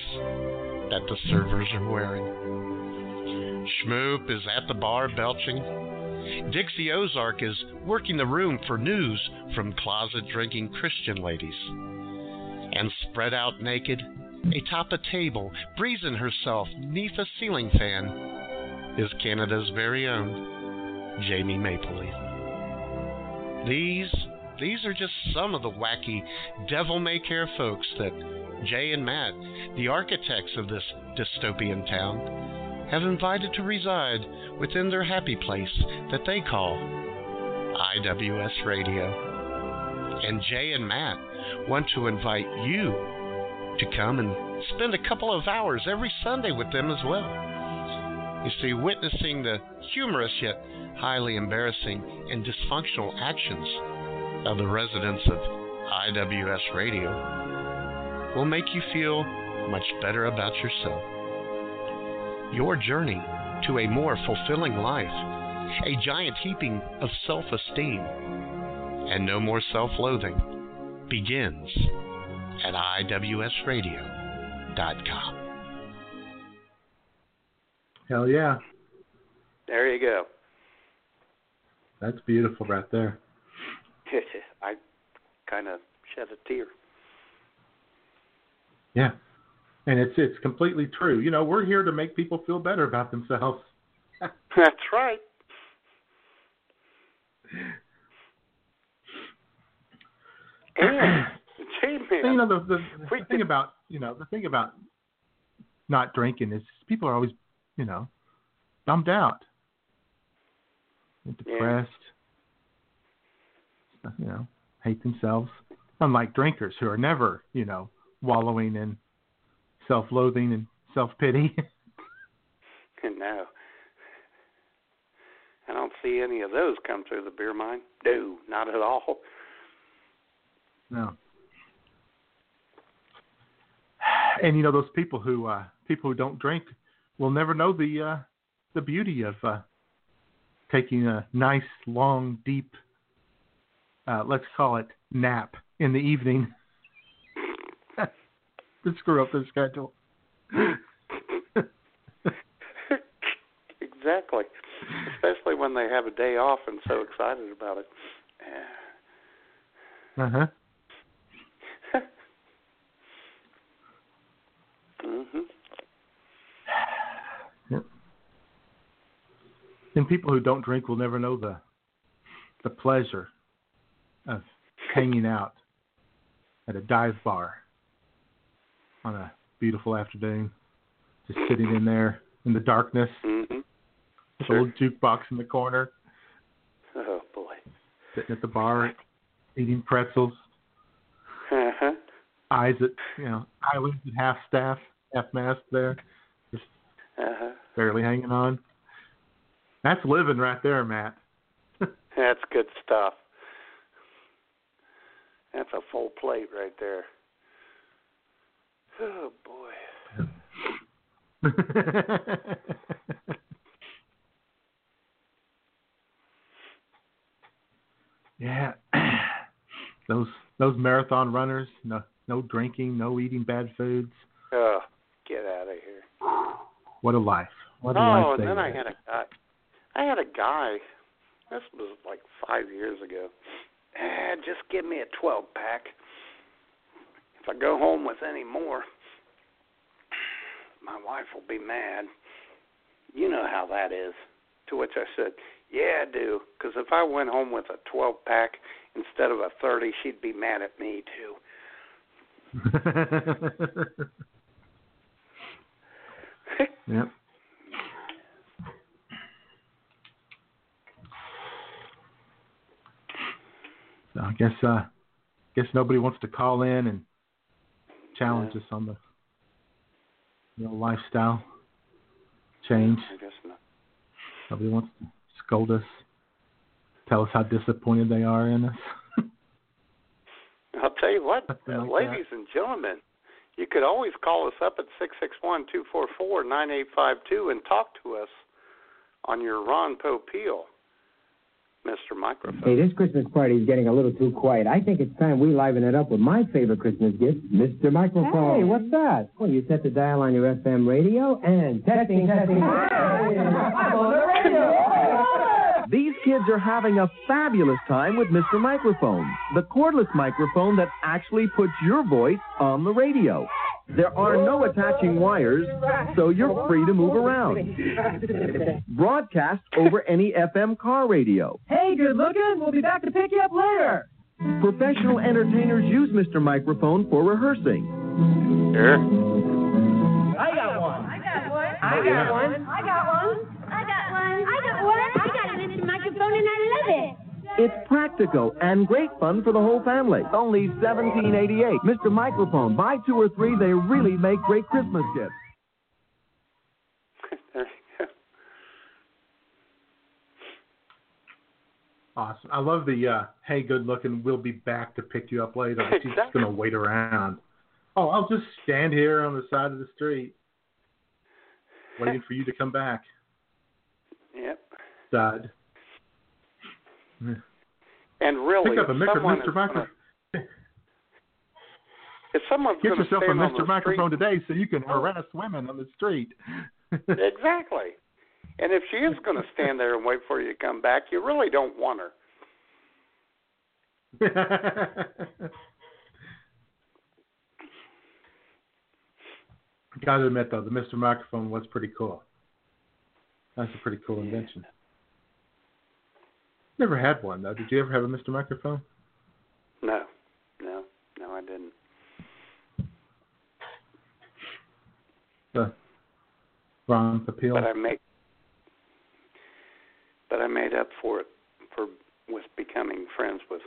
that the servers are wearing. Schmoop is at the bar belching. Dixie Ozark is working the room for news from closet drinking Christian ladies. And spread out naked, atop a table, breezing herself neath a ceiling fan, is Canada's very own Jamie Maple Leaf. These these are just some of the wacky devil may care folks that Jay and Matt, the architects of this dystopian town, have invited to reside within their happy place that they call IWS Radio. And Jay and Matt want to invite you to come and spend a couple of hours every Sunday with them as well. You see, witnessing the humorous yet highly embarrassing and dysfunctional actions of the residents of IWS Radio will make you feel much better about yourself. Your journey to a more fulfilling life, a giant heaping of self esteem, and no more self loathing begins at IWSradio.com. Hell yeah. There you go. That's beautiful right there. I kind of shed a tear. Yeah. And it's it's completely true. You know, we're here to make people feel better about themselves. That's right. And, man, you know the the, the thing about you know the thing about not drinking is people are always you know bummed out, depressed, you know, hate themselves. Unlike drinkers who are never you know wallowing in self-loathing and self-pity. no. I don't see any of those come through the beer mine. No, not at all. No. And you know those people who uh people who don't drink will never know the uh the beauty of uh taking a nice long deep uh let's call it nap in the evening to screw up the schedule. exactly. Especially when they have a day off and so excited about it. Uh huh. mhm. Yep. And people who don't drink will never know the the pleasure of hanging out at a dive bar on a beautiful afternoon, just sitting in there in the darkness, Mhm. with a little jukebox in the corner, Oh boy. sitting at the bar, eating pretzels, Uh huh. eyes at you know eyelids at half staff, half mast there, just Uh huh. barely hanging on. That's living right there, Matt. That's good stuff. That's a full plate right there. Oh boy. yeah, those those marathon runners, no no drinking, no eating bad foods. Oh, get out of here. What a life! What a oh, life Oh, and then I live. had a guy. I had a guy. This was like five years ago. Eh, just give me a twelve pack. If I go home with any more, my wife will be mad. You know how that is. To which I said, "Yeah, I do. Because if I went home with a twelve pack instead of a thirty, she'd be mad at me too." yep. Guess uh guess nobody wants to call in and challenge us on the you know, lifestyle change. I guess not. Nobody wants to scold us, tell us how disappointed they are in us. I'll tell you what, like ladies and gentlemen, you could always call us up at six six one two four four nine eight five two and talk to us on your Ron Popeil, Mr. Microphone. Hey, this Christmas party is getting a little too quiet. I think it's time we liven it up with my favorite Christmas gift, Mr. Microphone. Hey, what's that? Well, you set the dial on your FM radio and testing, testing. These kids are having a fabulous time with Mr. Microphone, the cordless microphone that actually puts your voice on the radio. There are no attaching wires, so you're free to move around. Broadcast over any FM car radio. Hey, good looking. We'll be back to pick you up later. Professional entertainers use Mr. Microphone for rehearsing. Sure. I got one. I got one. I oh, got one. I got one. I got one. I got one. I got a Mr. Microphone and I love it. It's practical and great fun for the whole family. Only seventeen eighty eight. Mr. Microphone. Buy two or three. They really make great Christmas gifts. There you go. Awesome. I love the uh, hey, good looking. We'll be back to pick you up later. But She's just gonna wait around. Oh, I'll just stand here on the side of the street, waiting for you to come back, Yep. And really, Pick up a if Mr. someone Mr. is Microphone. if someone's Get yourself a Mr. Microphone today so you can oh. harass women on the street. street, exactly. And if she is going to stand there and wait for you to come back, you really don't want her. Gotta admit though, the Mr. Microphone was pretty cool. That's a pretty cool invention. Never had one though. Did you ever have a Mr. Microphone? No, no, no, I didn't. The Ron Popeil. But I make, but I made up for it for with becoming friends with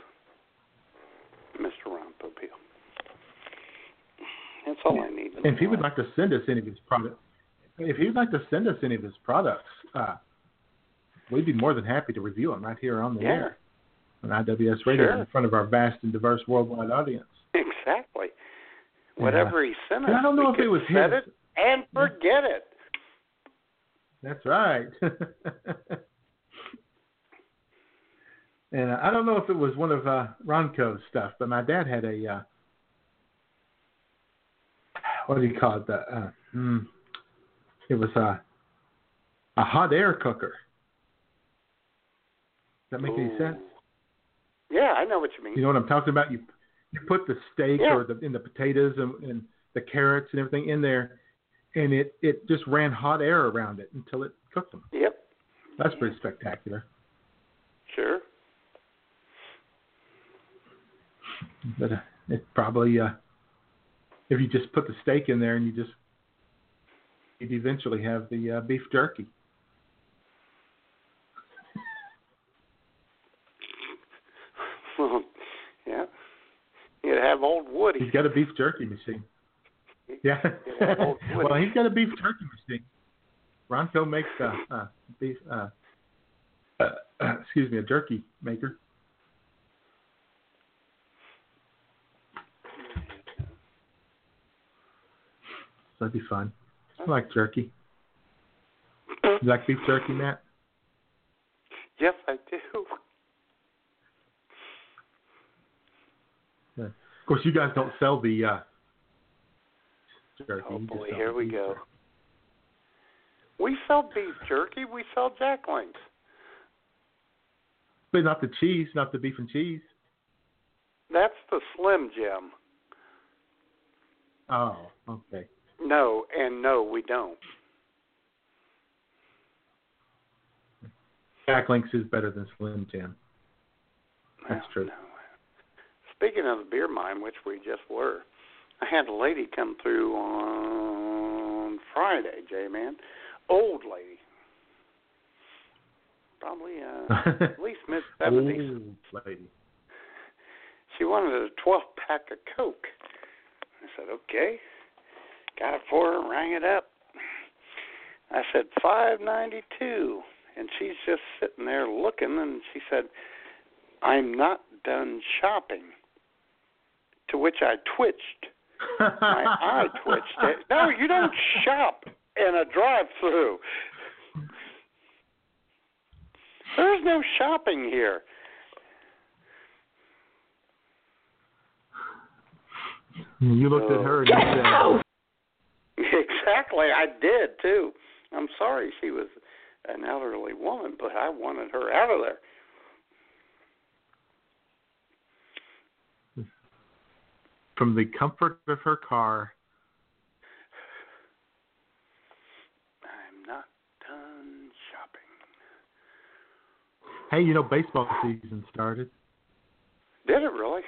Mr. Ron Popeil. That's all I need. And if he would like to send us any of his products, if he would like to send us any of his products, uh, we'd be more than happy to review them right here on the Yeah. air on IWS Radio Sure. in front of our vast and diverse worldwide audience. Exactly. Whatever he sent us, And I don't know if it was set his. it and forget it. That's right. and uh, I don't know if it was one of uh, Ronco's stuff, but my dad had a uh, what do you call it? The, uh, mm, it was a a hot air cooker. Does that make any sense? Yeah, I know what you mean. You know what I'm talking about? You you put the steak Yeah. or the in the potatoes and, and the carrots and everything in there, and it it just ran hot air around it until it cooked them. Yep. That's pretty spectacular. Sure. But uh, it probably uh, if you just put the steak in there and you just you'd eventually have the uh, beef jerky. Well, yeah. You'd have old Woody. He's got a beef jerky machine. Yeah. Yeah, old Woody. well, he's got a beef jerky machine. Ronco makes uh, uh, beef. Uh, uh, uh, excuse me, a jerky maker. So that'd be fun. I like jerky. You like beef jerky, Matt? Yes, I do. Yeah. Of course, you guys don't sell the uh, jerky. Oh boy, here we go. jerky. We sell beef jerky. We sell jack links. But not the cheese, not the beef and cheese. That's the Slim Jim. Oh, okay. No, and no, we don't. Jack Links is better than Slim Jim. That's true. Speaking of the beer mine, which we just were, I had a lady come through on Friday, J man. Old lady. Probably uh, at least mid seventies. Old lady. She wanted a twelve pack of Coke. I said, Okay. Got it for her, rang it up. I said, five ninety two and she's just sitting there looking and she said, I'm not done shopping. To which I twitched. My eye twitched. No, you don't shop in a drive through. There's no shopping here. You looked at her and you said, Exactly, I did too. I'm sorry she was an elderly woman, but I wanted her out of there. From the comfort of her car, I'm not done shopping. hey, you know, baseball season started. Did it really?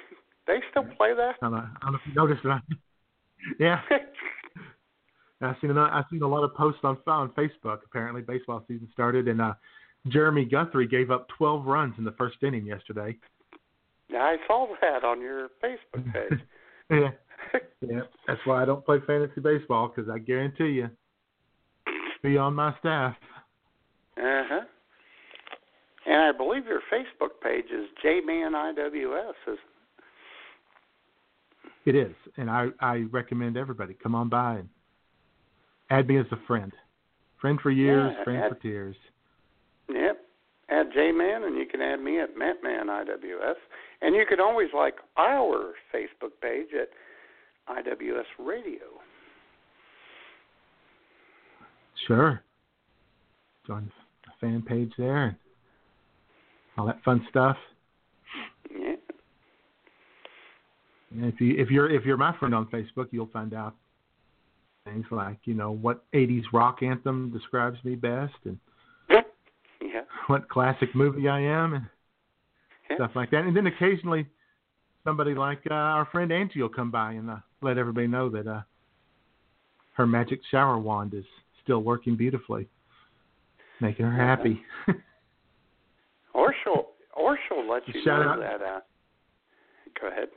They still play that? I don't know, I don't know if you noticed that. yeah. I've seen a, I've seen a lot of posts on on Facebook. Apparently, baseball season started, and uh, Jeremy Guthrie gave up 12 runs in the first inning yesterday. Yeah, I saw that on your Facebook page. Yeah, yeah. That's why I don't play fantasy baseball because I guarantee you, be on my staff. Uh huh. And I believe your Facebook page is J-Man IWS. Is It is, and I I recommend everybody come on by and add me as a friend. Friend for years, Yeah, friend add- for tears. Yep. Add J-Man, and you can add me at Mattman IWS. And you can always like our Facebook page at IWS Radio. Sure. Join the fan page there and all that fun stuff. Yeah. And if you if you're if you're my friend on Facebook, you'll find out things like you know what '80s rock anthem describes me best, and. What classic movie I am, and Yeah. stuff like that. And then occasionally, somebody like uh, our friend Angie will come by and uh, let everybody know that uh, her magic shower wand is still working beautifully, making her happy. Or she'll or she'll let you Shout know out- that. Uh, go ahead.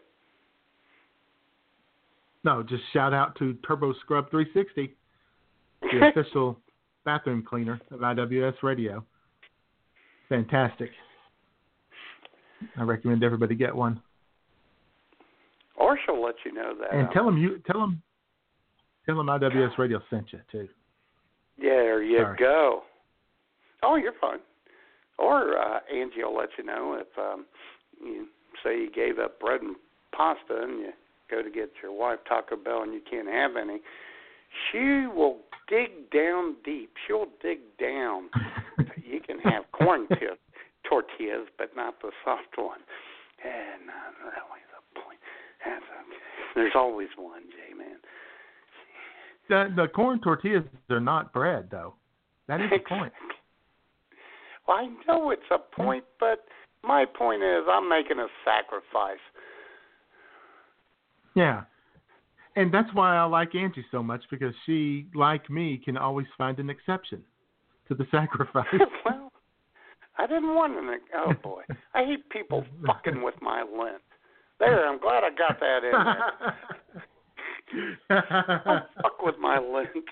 no, just shout out to Turbo Scrub 360, the official bathroom cleaner of IWS Radio. Fantastic. I recommend everybody get one. Or she'll let you know that. And tell them you tell them tell them IWS Radio sent you too. Yeah, there you Sorry. go. Oh, you're fine. Or uh, Angie will let you know if um, you say you gave up bread and pasta and you go to get your wife Taco Bell and you can't have any. she will dig down deep. She'll dig down. can have corn t- tortillas, but not the soft one. And not really the point. That's okay. There's always one, J man. The the corn tortillas are not bread though. That is the point. Well, I know it's a hmm. point, but my point is I'm making a sacrifice. Yeah. And that's why I like Angie so much because she, like me, can always find an exception to the sacrifice. well, I didn't want an. Oh boy, I hate people fucking with my lint. There, I'm glad I got that in there. Don't fuck with my lint.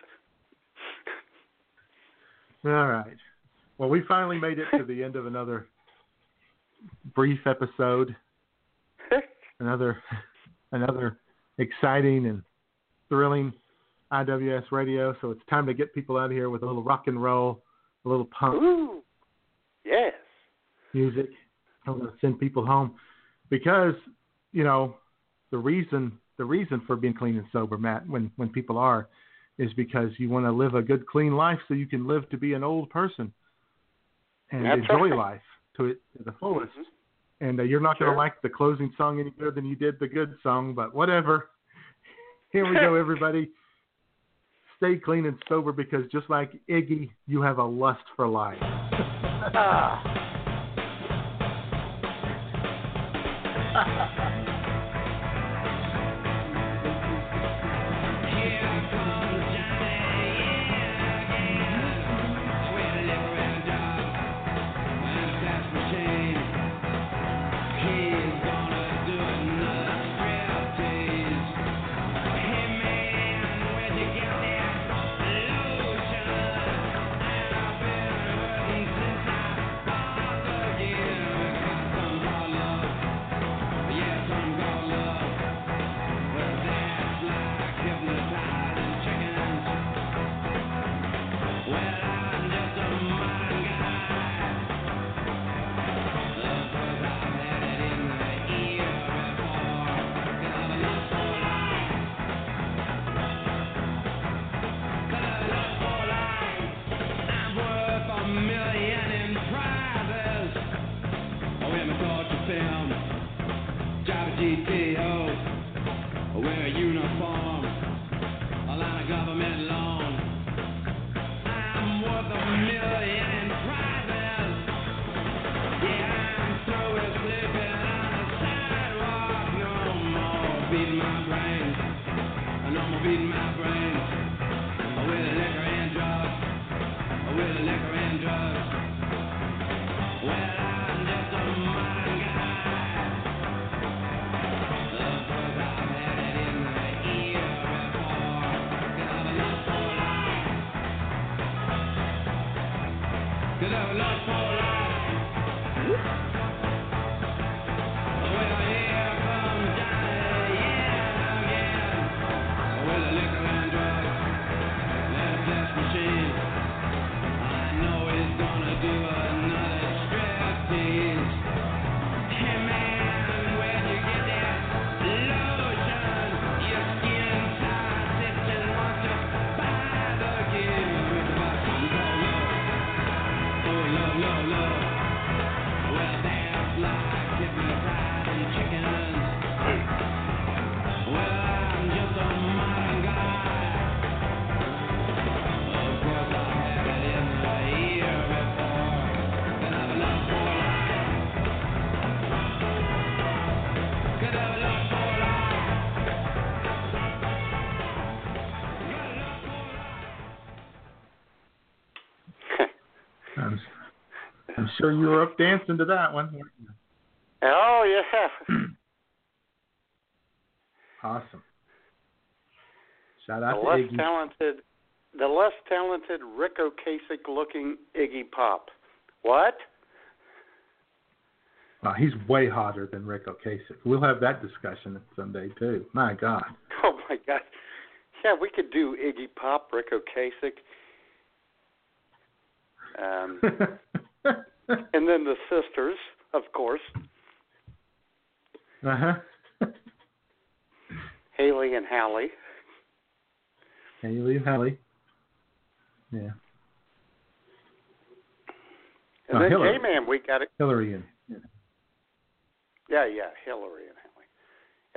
All right. Well, we finally made it to the end of another brief episode. another another exciting and thrilling IWS radio. So it's time to get people out of here with a little rock and roll, a little punk Ooh. Yes. music. I'm going to send people home because you know the reason the reason for being clean and sober, Matt, when when people are, is because you want to live a good clean life so you can live to be an old person and That's enjoy right. life to it to the fullest. And uh, you're not going to like the closing song any better than you did the good song, but whatever. Here we go, everybody. Stay clean and sober because just like Iggy, you have a lust for life. Ah. GTO, wear a uniform, a line of government sure you were up dancing to that one. weren't you? Oh yeah. Awesome. Shout the to less Iggy. talented, the less talented Ric Ocasek looking Iggy Pop. What? He's way hotter than Ric Ocasek. We'll have that discussion someday too. My God. Oh my God. Yeah, we could do Iggy Pop, Ric Ocasek, um, and then the sisters, of course, Uh huh. Haley and Hallie. Can you leave Hallie? Yeah. And Oh, then Hillary. J-Man, we got it. Hillary and Yeah, yeah, Hillary and Hallie.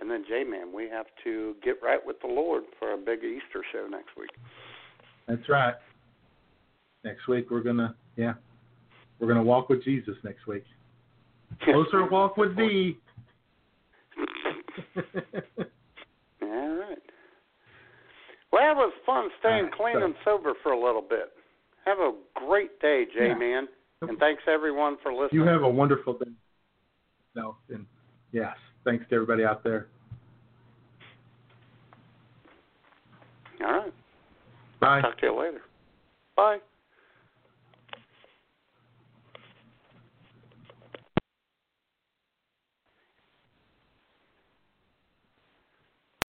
And then J-Man, we have to get right with the Lord for a big Easter show next week. That's right. Next week we're gonna yeah. We're gonna walk with Jesus next week. Closer walk with thee. All right. Well, it was fun staying right, clean so- and sober for a little bit. Have a great day, Jayman. And thanks everyone for listening. You have a wonderful day. No, and yes, thanks to everybody out there. All right. Bye. Talk to you later. Bye.